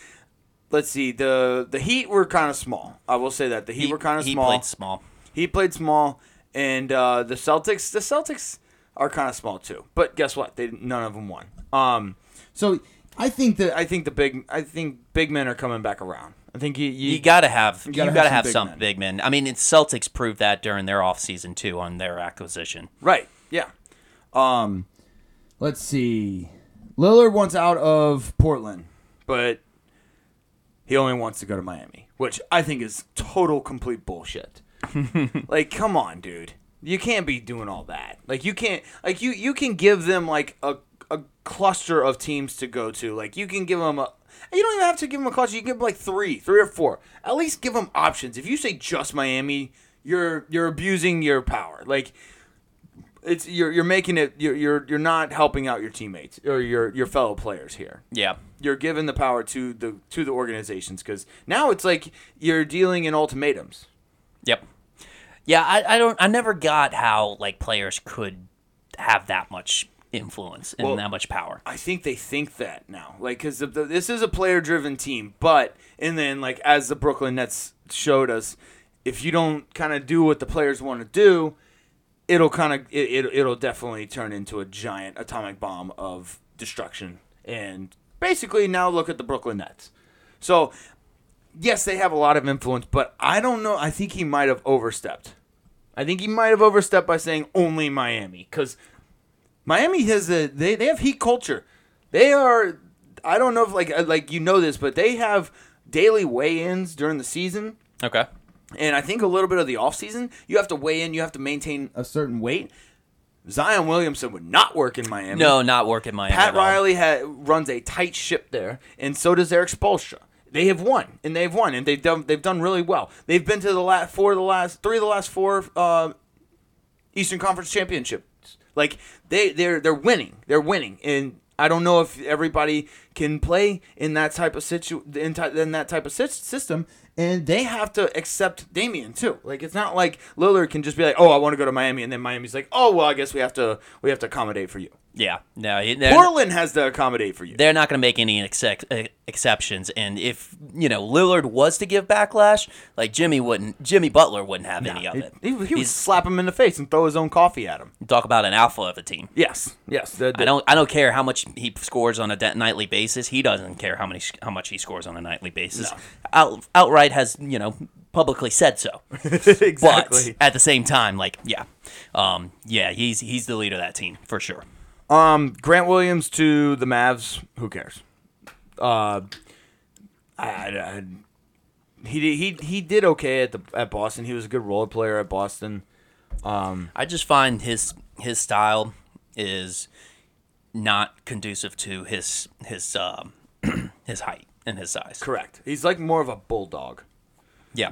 let's see, the the Heat were kind of small. I will say that. The Heat were kind of small. he played small. He played small, and uh, the Celtics. The Celtics are kind of small too. But guess what? They none of them won. Um, so I think that I think the big I think big men are coming back around. I think you you, You gotta have you gotta gotta, have have, some some, big men. big men. I mean, it's Celtics proved that during their offseason too on their acquisition. right. Yeah. Um, let's see. Lillard wants out of Portland, but he only wants to go to Miami, which I think is total complete bullshit. like, come on, dude. You can't be doing all that. Like, you can't. Like, you you can give them like a a cluster of teams to go to. Like, you can give them a. You don't even have to give them a cluster. You can give them like three, three or four. At least give them options. If you say just Miami, you're you're abusing your power. Like, it's you're you're making it. You're you're you're not helping out your teammates or your your fellow players here Yeah. You're given the power to the to the organizations because now it's like you're dealing in ultimatums. Yep. Yeah, I, I don't I never got how like players could have that much influence and Well, that much power. I think they think that now, like because this is a player-driven team, but and then like as the Brooklyn Nets showed us, if you don't kind of do what the players want to do, it'll kind of it, it it'll definitely turn into a giant atomic bomb of destruction. And basically now look at the Brooklyn Nets. So yes, they have a lot of influence, but I don't know. I think he might have overstepped. I think he might have overstepped by saying only Miami because Miami has a they, they have heat culture. They are I don't know if like uh, like you know this, but they have daily weigh-ins during the season, Okay. and I think a little bit of the offseason, you have to weigh in, you have to maintain a certain weight. Zion Williamson would not work in Miami. No, not work in Miami. Pat. Riley ha- runs a tight ship there, and so does Eric Spoelstra. they have won and they've won and they've done they've done really well. They've been to the last four of the last three of the last four uh, Eastern Conference championships. Like they they're they're winning. They're winning and I don't know if everybody can play in that type of situ in, ty- in that type of sy- system, and they have to accept Damian too. Like it's not like Lillard can just be like, "Oh, I want to go to Miami," and then Miami's like, "Oh, well, I guess we have to we have to accommodate for you." Yeah, no, Portland has to accommodate for you. they're not going to make any uh, exceptions. And if you know Lillard was to give backlash, like Jimmy wouldn't, Jimmy Butler wouldn't have any of it. he, he would slap him in the face and throw his own coffee at him. talk about an alpha of a team. Yes, yes. the- the- I don't. I don't care how much he scores on a nightly basis. He doesn't care how many how much he scores on a nightly basis. Out, outright has you know publicly said so. exactly. But at the same time, like yeah, um, yeah, he's he's the leader of that team for sure. Um, Grant Williams to the Mavs. Who cares? Uh, I, I, I- he did, he he did okay at the at Boston. He was a good role player at Boston. Um, I just find his his style is not conducive to his his um, his height and his size. Correct. He's like more of a bulldog. Yeah,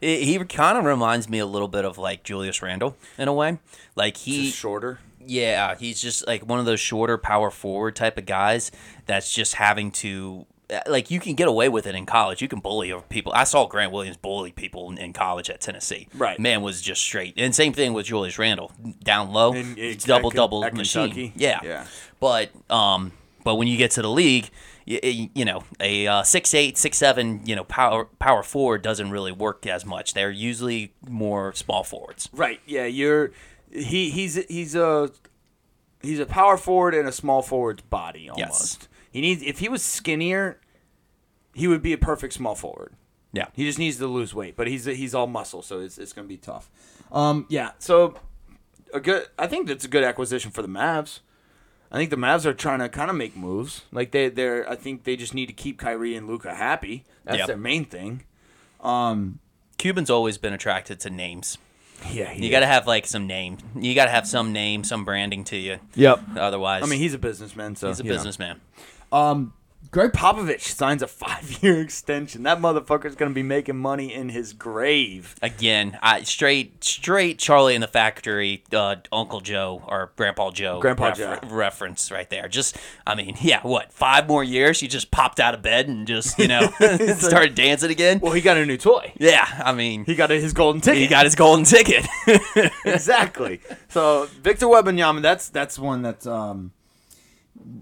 he, he kind of reminds me a little bit of like Julius Randle in a way. Like he, Just shorter. yeah, he's just like one of those shorter power forward type of guys that's just having to. Like you can get away with it in college. You can bully over people. I saw Grant Williams bully people in, in college at Tennessee. Right. man was just straight. And same thing with Julius Randle, down low, In- in- double at Ken- double at machine. Kentucky? Yeah, Yeah. But um, but when you get to the league, you, you know a uh, six eight six seven you know power power forward doesn't really work as much. They're usually more small forwards. Right. Yeah. You're. He he's he's a he's a power forward and a small forward's body almost. Yes. He needs if he was skinnier, he would be a perfect small forward. Yeah. He just needs to lose weight, but he's he's all muscle, so it's, it's going to be tough. Um, yeah. So a good. I think that's a good acquisition for the Mavs. I think the Mavs are trying to kind of make moves. Like they they're. I think they just need to keep Kyrie and Luka happy. That's Yep. their main thing. Cuban's always been attracted to names. Yeah. You got to have like some name. You got to have some name, some branding to you. Yep. Otherwise, I mean, he's a businessman, so he's a you know. businessman. Um, Gregg Popovich signs a five-year extension. That motherfucker's gonna be making money in his grave. Again, I straight straight Charlie in the Factory, uh, Uncle Joe or Grandpa Joe, Grandpa Joe. reference right there. Just, I mean, yeah, what five more years? He just popped out of bed and just you know started dancing again. Well, he got a new toy. Yeah, I mean, He got his golden ticket. he got his golden ticket. exactly. So Victor Wembanyama, that's that's one that's um,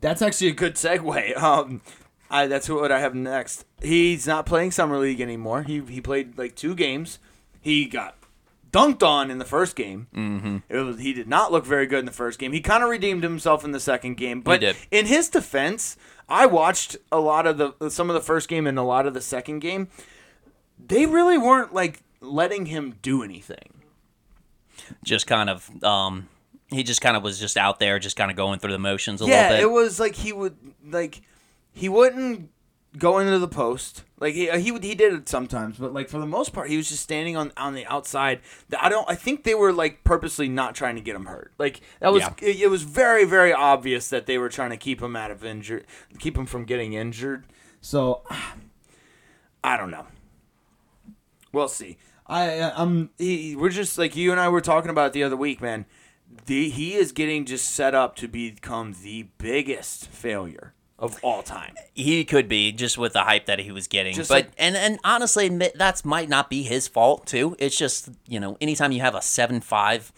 that's actually a good segue. Um, I that's what I have next. He's not playing summer league anymore. He he played like two games. He got dunked on in the first game. Mm-hmm. It was he did not look very good in the first game. He kind of redeemed himself in the second game, but in his defense, I watched a lot of the some of the first game and a lot of the second game. They really weren't like letting him do anything. just kind of, um, he just kind of was just out there, just kind of going through the motions a yeah, little bit. it was like he would like he wouldn't go into the post. Like he he would he did it sometimes, but like for the most part, he was just standing on on the outside. I don't. I think they were like purposely not trying to get him hurt. Like that was Yeah. it, it was very very obvious that they were trying to keep him out of injury, keep him from getting injured. So I don't know. We'll see. I um he, we're just like you and I were talking about it the other week, man. The, he is getting just set up to become the biggest failure of all time. he could be just with the hype that he was getting Just but like- and and honestly admit that's might not be his fault too it's just you know anytime you have a 7-5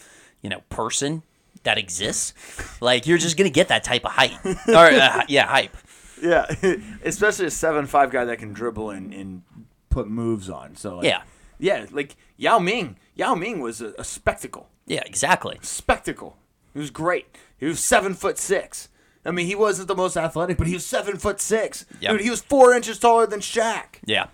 you know person that exists like you're just gonna get that type of hype or uh, yeah hype Yeah, especially a seven five guy that can dribble and, and put moves on. So like, Yeah. yeah, like Yao Ming. Yao Ming was a, a spectacle. yeah exactly Spectacle. He was great. He was seven foot six. I mean, he wasn't the most athletic, but he was seven foot six. Yep. Dude, he was four inches taller than Shaq. yeah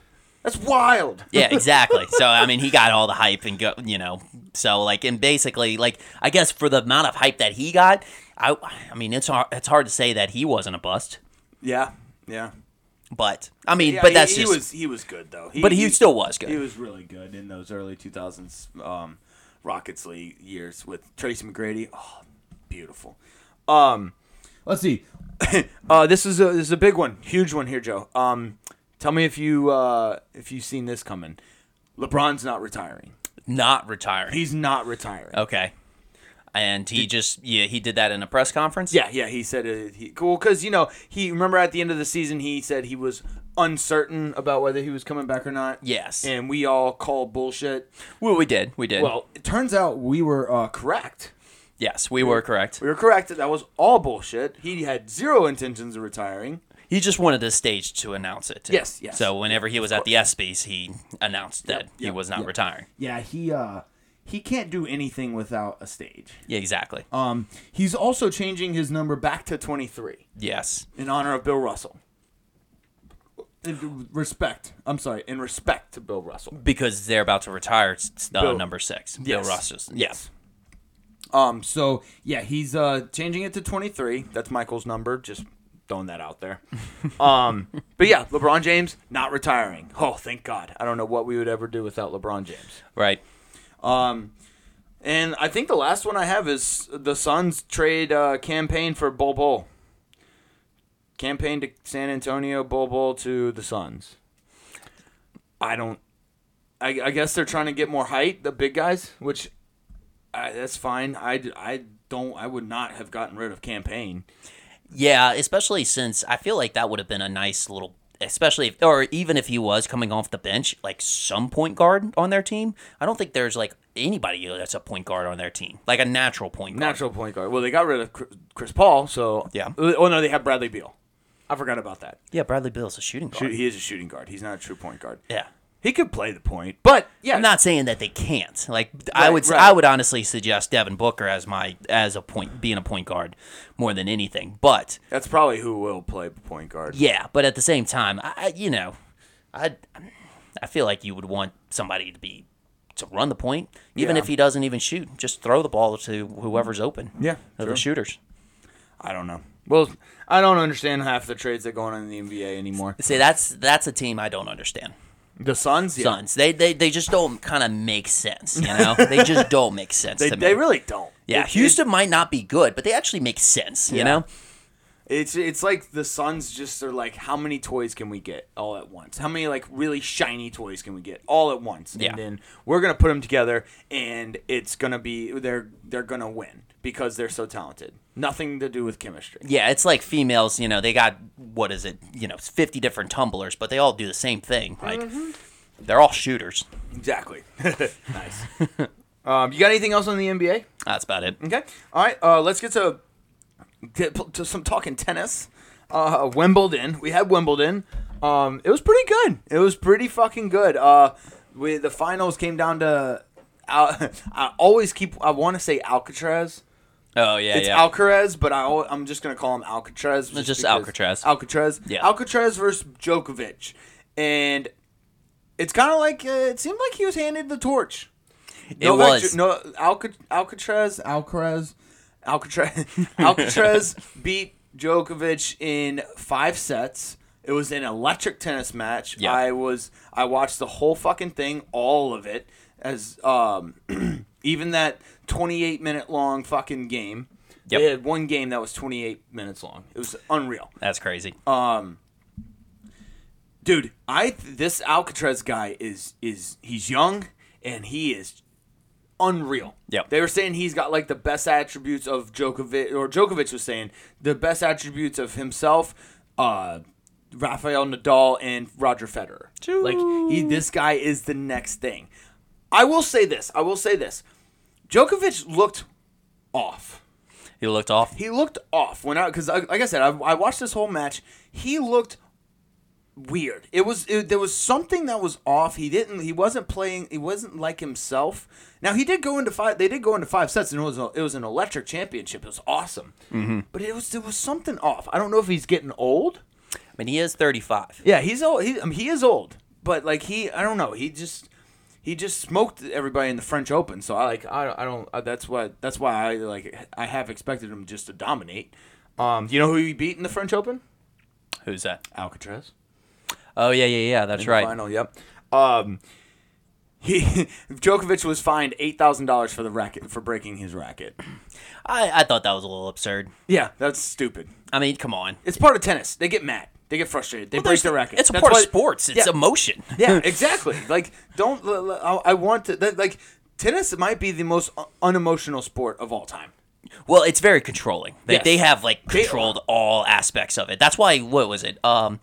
That's wild. yeah exactly so i mean he got all the hype and go you know so like and basically like i guess for the amount of hype that he got i i mean it's hard it's hard to say that he wasn't a bust Yeah, yeah. but i mean Yeah, but that's he, just was he was good though. but he still was good He was really good in those early 2000s um, Rockets League years with Tracy McGrady. Oh, beautiful. Um, let's see. uh, this is a this is a big one, huge one here, Joe. Um, Tell me if you uh, if you've seen this coming. LeBron's not retiring. Not retiring. He's not retiring. okay. And he just yeah he did that in a press conference. Yeah, yeah. He said it. He, cool because you know he remember at the end of the season he said he was uncertain about whether he was coming back or not. Yes. and we all called bullshit. Well, we did. We did. Well, it turns out we were uh, correct. Yes, we were correct. We were correct that was all bullshit. He had zero intentions of retiring. He just wanted the stage to announce it. too. Yes, yes. So whenever he was at the ESPYS, he announced that he was not retiring. Yeah, he uh he can't do anything without a stage. Yeah, exactly. Um, he's also changing his number back to 23 yes. in honor of Bill Russell. In respect, I'm sorry, in respect to Bill Russell. Because they're about to retire uh, Bill- number six. Bill Yes. Russell's. Yes. Um. So yeah, he's uh changing it to 23. That's Michael's number. Just throwing that out there. um. But yeah, LeBron James not retiring. Oh, thank God. I don't know what we would ever do without LeBron James. Right. Um. And I think the last one I have is the Suns trade uh, Cam Payne for Bol Bol. Cam Payne to San Antonio, Bol Bol to the Suns. I don't. I, I guess they're trying to get more height, the big guys, which I, that's fine. I, I don't. I would not have gotten rid of Cam Payne. Yeah, especially since I feel like that would have been a nice little, especially if, or even if he was coming off the bench, like some point guard on their team. I don't think there's like anybody that's a point guard on their team, like a natural point guard. Natural point guard. Well, they got rid of Chris- Chris Paul, so Yeah. Oh, oh no, they have Bradley Beal. I forgot about that. Yeah, Bradley Beal is a shooting guard. He is a shooting guard. He's not a true point guard. Yeah. He could play the point, but yeah, I'm not saying that they can't. Like I Right, would, right. I would honestly suggest Devin Booker as my as a point, being a point guard more than anything. But That's probably who will play point guard. yeah, but at the same time, I, I- you know, I, I feel like you would want somebody to be to run the point, even Yeah. if he doesn't even shoot. Just throw the ball to whoever's open. Yeah, of true. the shooters. I don't know. Well, I don't understand half the trades that go on in the NBA anymore. See, that's that's a team I don't understand. The Suns, yeah. Suns, they they, they just don't kind of make sense. You know, they just don't make sense They, they really don't. yeah, It- Houston might not be good, but they actually make sense. You know. It's it's like the Suns just are like, how many toys can we get all at once? How many like really shiny toys can we get all at once? Yeah. And then we're gonna put them together, and it's gonna be they're they're gonna win because they're so talented. Nothing to do with chemistry. Yeah, it's like females, you know, they got what is it, you know, 50 different tumblers, but they all do the same thing. Like Mm-hmm. they're all shooters. Exactly. nice. um, you got anything else on the NBA? That's about it. Okay. All right. Uh, let's get to get to some talking tennis. Uh, Wimbledon. We had Wimbledon. Um, it was pretty good. It was pretty fucking good. Uh, we the finals came down to. Al- I always keep. I want to say Alcatraz. Oh, yeah, It's yeah. Alcaraz, but I, I'm just gonna call him Alcatraz. just because- Alcatraz. Alcatraz. Yeah. Alcatraz versus Djokovic, and it's kind of like uh, it seemed like he was handed the torch. It was. no Alca- Alcatraz Alcaraz Alcatraz Alcatraz beat Djokovic in five sets. It was an electric tennis match. Yeah. I was I watched the whole fucking thing, all of it, as um even that 28 minute long fucking game. Yep. They had one game that was 28 minutes long. It was unreal. That's crazy. Um, dude, I this Alcatraz guy is is he's young and he is unreal. Yep. They were saying he's got like the best attributes of Djokovic, or Djokovic was saying the best attributes of himself, uh, Rafael Nadal and Roger Federer. Like he, this guy is the next thing. I will say this. I will say this. Djokovic looked off. He looked off. He looked off when I because like I said I, I watched this whole match. He looked weird. It was it, there was something that was off. He didn't. He wasn't playing. He wasn't like himself. Now he did go into five. They did go into five sets, and it was a, it was an electric championship. It was awesome. Mm-hmm. But it was there was something off. I don't know if he's getting old. I mean, he is 35. Yeah, he's old. He, I mean, he is old, but like he, I don't know. He just he just smoked everybody in the French Open. So I like I, I don't. Uh, that's why that's why I like I have expected him just to dominate. Um, you know who he beat in the French Open? Who's that? Alcatraz. Oh, yeah, yeah, yeah. That's in the right. Final. Yep. Um, he Djokovic was fined eight thousand dollars for the racket for breaking his racket. I, I thought that was a little absurd. Yeah, that's stupid. I mean, come on. It's part of tennis. They get mad. They get frustrated. They Well, break their racket. It's a That's part of sports. It's Yeah. emotion. Yeah, exactly. like, don't. I want to. Like, tennis might be the most unemotional sport of all time. Well, it's very controlling. They, Yes. they have like controlled all aspects of it. That's why what was it? Um,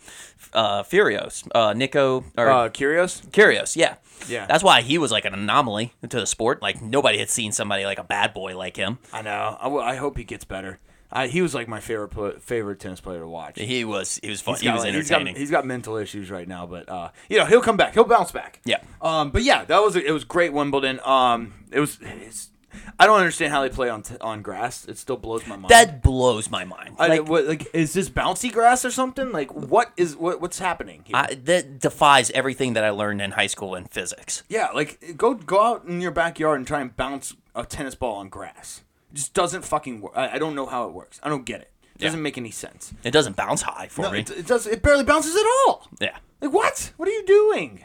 uh, Furios, uh, Nico or Uh, Curious? Kyrgios, yeah, Yeah. That's why he was like an anomaly to the sport. Like nobody had seen somebody like a bad boy like him. I know. I, w- I hope he gets better. I, he was like my favorite pl- favorite tennis player to watch. He was he was fun. He's He got, was like- he's got- entertaining. he's got mental issues right now, but uh, you know he'll come back. He'll bounce back. Yeah. Um. But yeah, that was it. Was great Wimbledon. Um. It was. It's, I don't understand how they play on t- on grass. It still blows my mind. that blows my mind. I, Like, what, like is this bouncy grass or something? Like what is what what's happening here? I, that defies everything that I learned in high school in physics. yeah, like go go out in your backyard and try and bounce a tennis ball on grass. It just doesn't fucking work. I, I don't know how it works. I don't get it. It doesn't make any sense. It doesn't bounce high for No, me. it, it does. It barely bounces at all. yeah. Like what? What are you doing?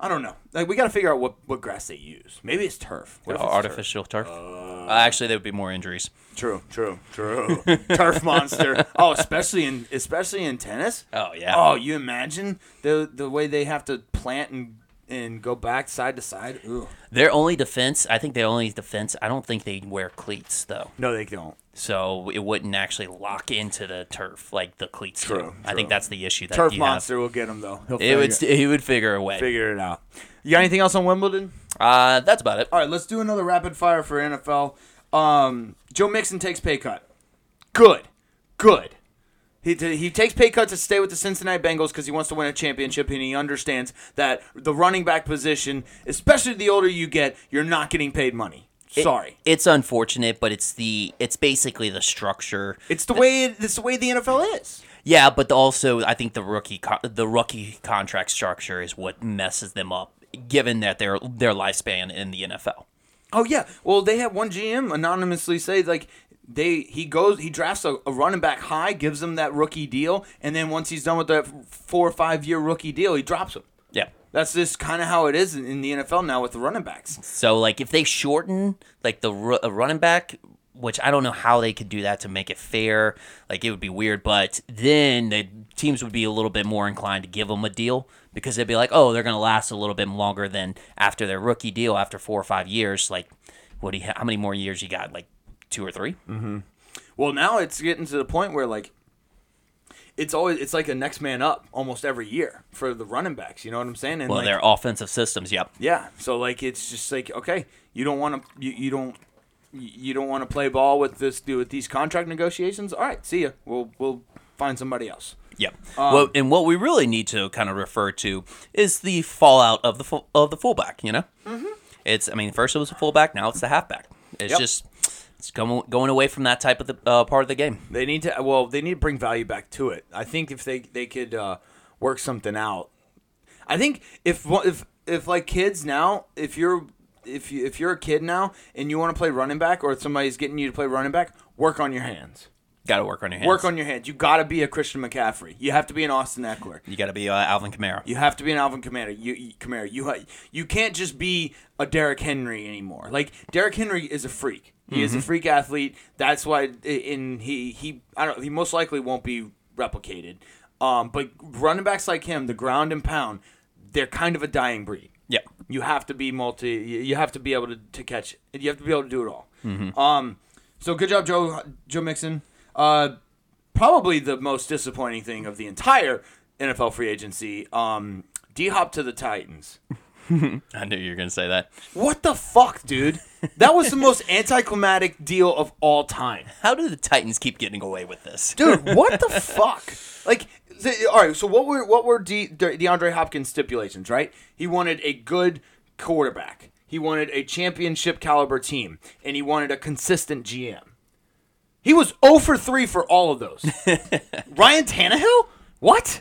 I don't know. Like we got to figure out what, what grass they use. Maybe it's turf. What if Oh, it's artificial turf. Uh, actually, there would be more injuries. True, true, true. turf monster. Oh, especially in especially in tennis. Oh yeah. Oh, you imagine the the way they have to plant and and go back side to side. Ooh. Their only defense, I think their only defense, I don't think they wear cleats though. No, they don't. So it wouldn't actually lock into the turf like the cleats do. True, I think that's the issue that Turf monster will get him though. He'll have. It would, figure, he would figure a way. figure it out. You got anything else on Wimbledon? Uh, that's about it. All right, let's do another rapid fire for NFL. Um, Joe Mixon takes pay cut. Good, good. He, he takes pay cut to stay with the Cincinnati Bengals because he wants to win a championship, and he understands that the running back position, especially the older you get, you're not getting paid money. It- Sorry, it's unfortunate, but it's the it's basically the structure. it's the way it's the way the NFL is. Yeah, but also I think the rookie co- the rookie contract structure is what messes them up, given that their their lifespan in the NFL. Oh yeah. Well, they had one GM anonymously say like they he goes he drafts a, a running back high, gives him that rookie deal, and then once he's done with that four or five year rookie deal, he drops him. Yeah. That's just kind of how it is in, in the NFL now with the running backs. So like if they shorten like the ru- running back, which I don't know how they could do that to make it fair, like it would be weird. But then the teams would be a little bit more inclined to give them a deal because they'd be like, oh, they're gonna last a little bit longer than after their rookie deal after four or five years. Like, what do you? Ha- how many more years you got? Like two or three? Well, now it's getting to the point where like it's always it's like a next man up almost every year for the running backs. You know what I'm saying? And Well, like, their offensive systems. Yep. Yeah. So like it's just like okay, you don't want to you, you don't you don't want to play ball with this do with these contract negotiations. All right, see ya. We'll we'll find somebody else. Yep. Um, well, and what we really need to kind of refer to is the fallout of the fu- of the fullback. You know, mm-hmm. it's I mean, first it was a fullback, now it's the halfback. It's Yep. just it's going going away from that type of the uh, part of the game. They need to well, they need to bring value back to it. I think if they they could uh, work something out. I think if if if like kids now, if you're if you if you're a kid now and you want to play running back or somebody's getting you to play running back, work on your hands. Got to work on your hands. Work on your hands. You got to be a Christian McCaffrey. You have to be an Austin Ekeler. You got to be uh, Alvin Kamara. You have to be an Alvin Kamara. You, you Kamara. You ha- you can't just be a Derrick Henry anymore. Like Derrick Henry is a freak. He is a freak athlete. That's why in he he I don't he most likely won't be replicated. Um, but running backs like him, the ground and pound, they're kind of a dying breed. Yeah. You have to be multi. You have to be able to, to catch. it. You have to be able to do it all. Um, so good job, Joe Joe Mixon. Uh, probably the most disappointing thing of the entire NFL free agency. Um, D Hop to the Titans. I knew you were going to say that. What the fuck, dude? That was the most anticlimactic deal of all time. How do the Titans keep getting away with this? dude. What the fuck? Like, the, all right. So what were what were De, De, DeAndre Hopkins stipulations? Right. He wanted a good quarterback. He wanted a championship caliber team, and he wanted a consistent GM. He was 0 for 3 for all of those. Ryan Tannehill? What?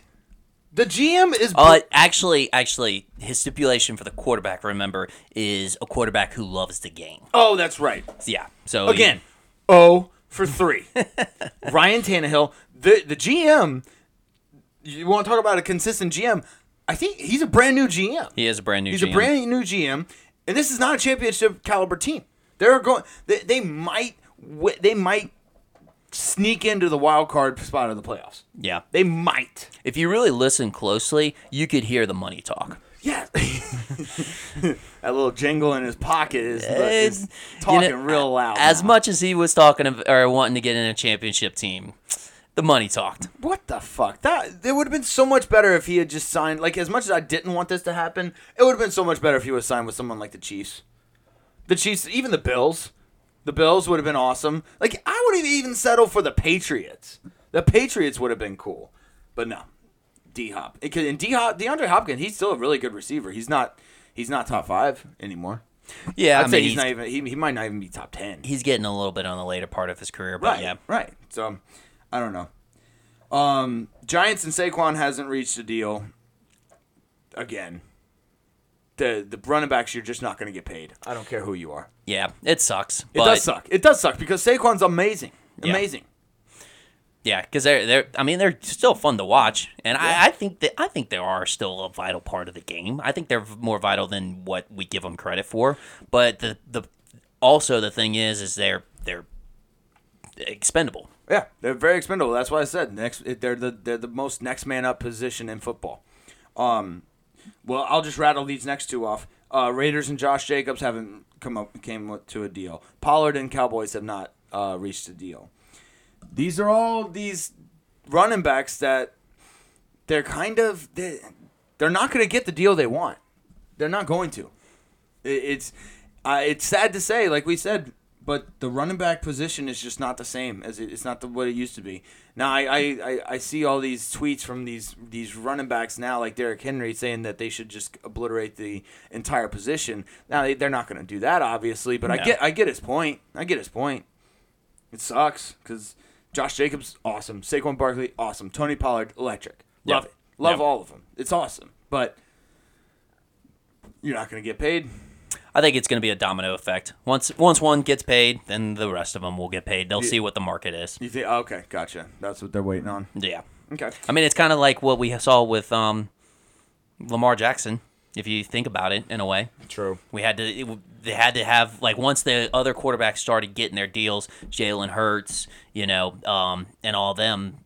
The GM is. Uh, actually, actually, his stipulation for the quarterback, remember, is a quarterback who loves the game. oh, that's right. Yeah. So Again, 0 for 3. Ryan Tannehill, the the GM. You want to talk about a consistent GM? I think he's a brand new GM. he is a brand new. He's GM. a brand new GM, and this is not a championship caliber team. They're going. They, they might. They might sneak into the wild card spot of the playoffs. Yeah. They might. If you really listen closely, you could hear the money talk. Yeah. that little jingle in his pocket is, is talking you know, real loud. As now. much as he was talking of, or wanting to get in a championship team, the money talked. What the fuck? That it would have been so much better if he had just signed. Like as much as I didn't want this to happen, it would have been so much better if he was signed with someone like the Chiefs. The Chiefs, even the Bills, the Bills would have been awesome. Like I would have even settled for the Patriots. The Patriots would have been cool, but no, D Hop. And D Hop, DeAndre Hopkins, he's still a really good receiver. He's not. He's not top five anymore. Yeah, I'd I say mean, he's, he's, not even. He, he might not even be top ten. he's getting a little bit on the later part of his career, but Right. yeah. Right. So, I don't know. Um, Giants and Saquon hasn't reached a deal. Again, the the running backs you're just not going to get paid. I don't care who you are. Yeah, it sucks. It does suck. It does suck because Saquon's amazing. Yeah. Amazing. Yeah, because they're they're. I mean, they're still fun to watch, and I, I think that I think they are still a vital part of the game. I think they're more vital than what we give them credit for. But the the also the thing is, is they're they're expendable. Yeah, they're very expendable. That's why I said next. They're the they're the most next man up position in football. Um, well, I'll just rattle these next two off. Uh, Raiders and Josh Jacobs haven't come up came to a deal. Pollard and Cowboys have not uh, reached a deal. These are all these running backs that they're kind of they, they're not going to get the deal they want. They're not going to. It, it's uh, it's sad to say, like we said, but the running back position is just not the same as it, it's not the, what it used to be. Now I, I, I, I see all these tweets from these these running backs now, like Derrick Henry, saying that they should just obliterate the entire position. Now they, they're not going to do that, obviously, but I get I get his point. I get his point. It sucks because Josh Jacobs awesome, Saquon Barkley awesome, Tony Pollard electric, love Yep. it, love Yep. all of them. It's awesome, but you're not going to get paid. I think it's going to be a domino effect. Once once one gets paid, then the rest of them will get paid. They'll see what the market is. You think? Okay, gotcha. That's what they're waiting on. Yeah. Okay. I mean, it's kind of like what we saw with um, Lamar Jackson, if you think about it in a way. True. We had to, it, they had to have like once the other quarterbacks started getting their deals, Jalen Hurts, you know, um, and all them.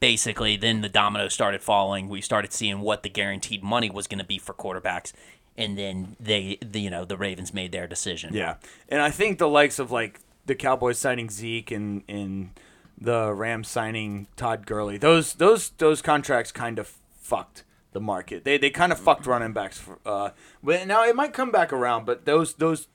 Basically, then the dominoes started falling. We started seeing what the guaranteed money was going to be for quarterbacks, and then they, the, you know, the Ravens made their decision. Yeah, and I think the likes of like the Cowboys signing Zeke and and the Rams signing Todd Gurley, those those those contracts kind of fucked the market. They they kind of fucked running backs. For, uh, but now it might come back around. But those those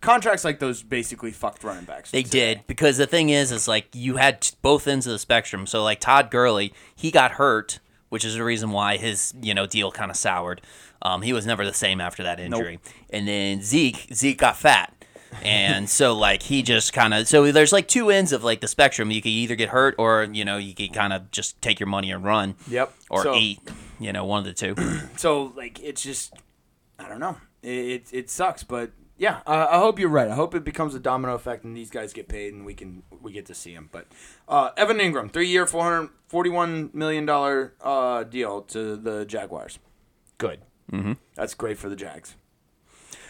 contracts like those basically fucked running backs. They did because the thing is, is like you had t- both ends of the spectrum. So like Todd Gurley, he got hurt, which is the reason why his you know deal kind of soured. Um, he was never the same after that injury. And then Zeke, Zeke got fat, and so like he just kind of so there's like two ends of like the spectrum. You could either get hurt or you know you could kind of just take your money and run. Yep. Or So- eat, you know, one of the two. So like it's just I don't know. It it, it sucks, but yeah, I, I hope you're right. I hope it becomes a domino effect and these guys get paid and we can we get to see them. But uh, Evan Engram, three year, four hundred forty one million dollar uh, deal to the Jaguars. Good. Mm-hmm. That's great for the Jags.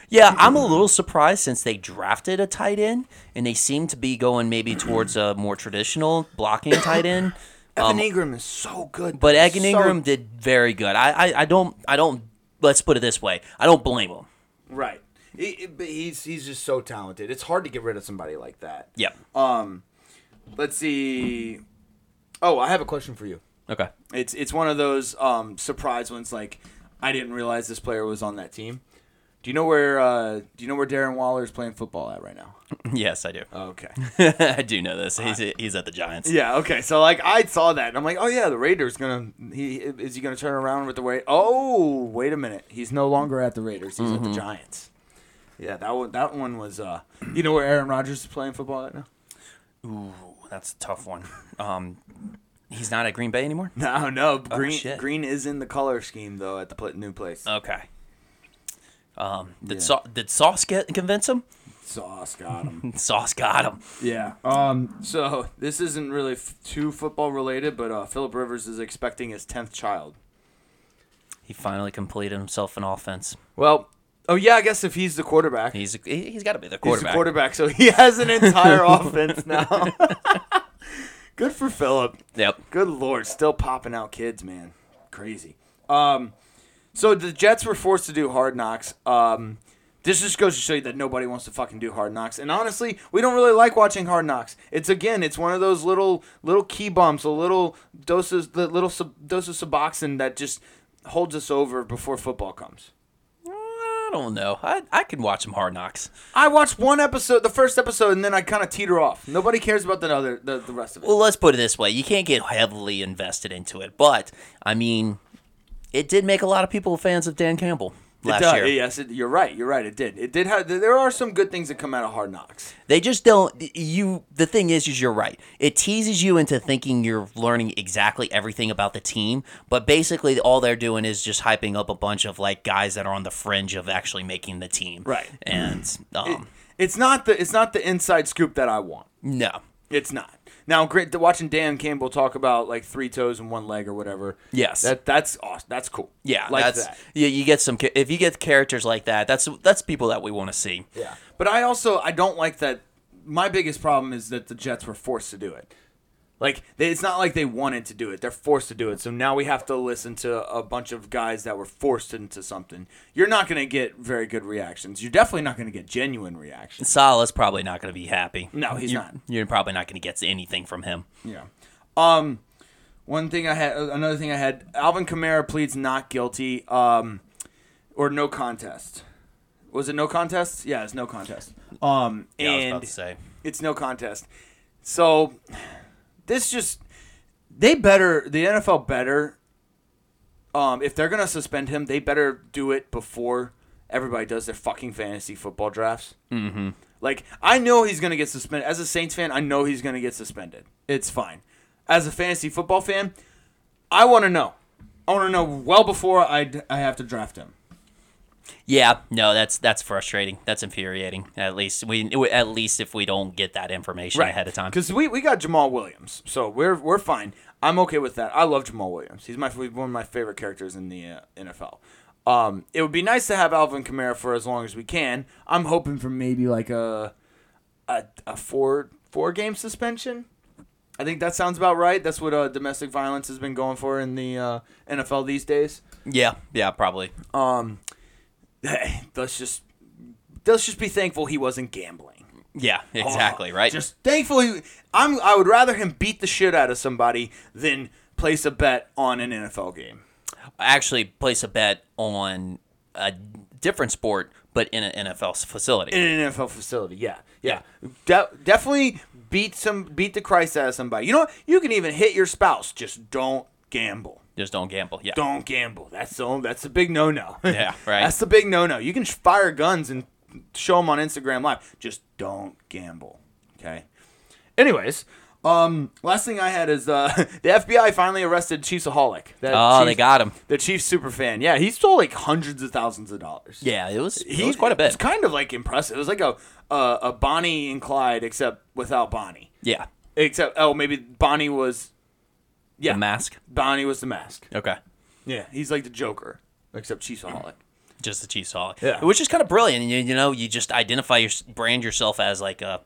Yeah, I'm a little surprised since they drafted a tight end and they seem to be going maybe towards a more traditional blocking tight end. Evan Engram is so good, Um, But. Egan So- Engram did very good. I, I, I don't I don't let's put it this way. I don't blame him. right. He- he- he's he's just so talented. It's hard to get rid of somebody like that. Yep. Um, let's see. Oh, I have a question for you. Okay. It's it's one of those um, surprise ones. Like I didn't realize this player was on that team. Do you know where uh, Do you know where Darren Waller is playing football at right now? Yes, I do. Okay. I do know this. He's he's at the Giants. yeah. Okay. So like I saw that and I'm like, oh yeah, the Raiders gonna he is he gonna turn around with the way? Oh wait a minute, he's no longer at the Raiders. He's at the Giants. Yeah, that one that one was. Uh, you know where Aaron Rodgers is playing football at now? Ooh, that's a tough one. Um, he's not at Green Bay anymore. No, no. Green shit. Green is in the color scheme though at the pl- new place. Okay. Um, did Yeah. Sau- did Sauce get convince him? Sauce got him. Sauce got him. Yeah. Um. So this isn't really f- too football related, but uh, Philip Rivers is expecting his tenth child. He finally completed himself an offense. Well. Oh yeah, I guess if he's the quarterback, He's he- he's got to be the quarterback. he's quarterback. the quarterback, so he has an entire offense now. Good for Philip. Yep. Good lord, still popping out kids, man. Crazy. Um, so the Jets were forced to do hard knocks. Um, this just goes to show you that nobody wants to fucking do hard knocks. And honestly, we don't really like watching hard knocks. It's again, it's one of those little little key bumps, a little doses, the little sub, dose of Suboxone that just holds us over before football comes. I don't know. I I can watch some Hard Knocks. I watched one episode, the first episode, and then I kind of teeter off. Nobody cares about the other, the, the rest of it. Well, let's put it this way: you can't get heavily invested into it, but I mean, it did make a lot of people fans of Dan Campbell last it does. year. Yes, it, you're right. You're right. It did. It did have. There are some good things that come out of Hard Knocks. They just don't. You. The thing is, is you're right. It teases you into thinking you're learning exactly everything about the team, but basically all they're doing is just hyping up a bunch of like guys that are on the fringe of actually making the team. Right. And um, It's not the. It's not the inside scoop that I want. no. It's not. Now, great watching Dan Campbell talk about like three toes and one leg or whatever. Yes. That that's awesome. That's cool. Yeah, like that's that. yeah. You get some if you get characters like that. That's that's people that we want to see. Yeah. But I also I don't like that. My biggest problem is that the Jets were forced to do it. Like they, it's not like they wanted to do it; they're forced to do it. So now we have to listen to a bunch of guys that were forced into something. You're not going to get very good reactions. You're definitely not going to get genuine reactions. Salah's probably not going to be happy. No, he's you're, not. You're probably not going to get anything from him. Yeah. Um, one thing I had, another thing I had, Alvin Kamara pleads not guilty, um, or no contest. Was it no contest? Yeah, it's no contest. Um, Yeah, I was and about to say. it's no contest. So this just they better the NFL better. Um, if they're gonna suspend him, they better do it before everybody does their fucking fantasy football drafts. Mm-hmm. Like I know he's gonna get suspended. As a Saints fan, I know he's gonna get suspended. It's fine. As a fantasy football fan, I want to know. I want to know well before I I have to draft him. Yeah, no, that's that's frustrating. That's infuriating. At least we at least if we don't get that information ahead of time. Because we, we got Jamaal Williams, so we're we're fine. I'm okay with that. I love Jamaal Williams. He's my one of my favorite characters in the uh, NFL. Um, it would be nice to have Alvin Kamara for as long as we can. I'm hoping for maybe like a a, a four four game suspension. I think that sounds about right. That's what uh, domestic violence has been going for in the uh, NFL these days. Yeah, yeah, probably. Um, let's just let's just be thankful he wasn't gambling. Yeah, oh, exactly. Oh, right. Just thankfully, I'm. I would rather him beat the shit out of somebody than place a bet on an NFL game. actually place a bet on a different sport, but in an NFL facility. in an NFL facility. Yeah, yeah, De- definitely beat some beat the Christ out of somebody. You know, what? you can even hit your spouse. Just don't gamble. Just don't gamble. Yeah. Don't gamble. That's the that's the big no no. Yeah, right. That's the big no no. You can fire guns and show them on Instagram Live. Just don't gamble. Okay. Anyways. Um, last thing I had is uh, the FBI finally arrested Chiefsaholic. That Oh, they got him. the Chiefs super fan. Yeah, he stole like hundreds of thousands of dollars. Yeah, it was. It was quite a bit. It's kind of like impressive. It was like a a, a Bonnie and Clyde, except without Bonnie. Yeah. Except oh, maybe Bonnie was. Yeah, The mask. Bonnie was the mask. Okay. Yeah, he's like the Joker, except Chiefsaholic. Just the it. Yeah. Which is kind of brilliant. You, you know, you just identify your brand yourself as like a,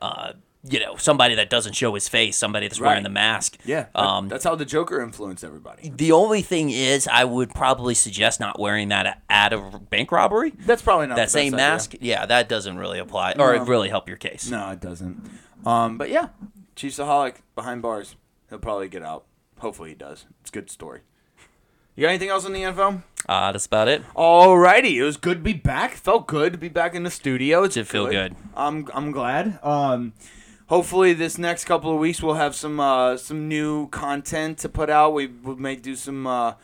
uh, you know, somebody that doesn't show his face, somebody that's Right. wearing the mask. Yeah, that- Um, that's how the Joker influenced everybody. the only thing is, I would probably suggest not wearing that at a bank robbery. That's probably not That the best same idea. mask, yeah, that doesn't really apply or No. really help your case. No, it doesn't. Um, but yeah, Chiefsaholic behind bars. He'll probably get out. Hopefully he does. It's a good story. You got anything else in the info? Uh, that's about it. Alrighty, it was good to be back. Felt good to be back in the studio. It Did feel good. I'm I'm glad. Um, hopefully this next couple of weeks we'll have some uh, some new content to put out. We, we may do some uh,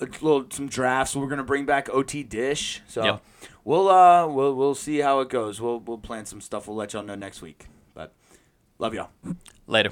a little some drafts. We're gonna bring back OT Dish. So Yep. we'll uh we'll we'll see how it goes. We'll we'll plan some stuff. We'll let y'all know next week. But love y'all. Later.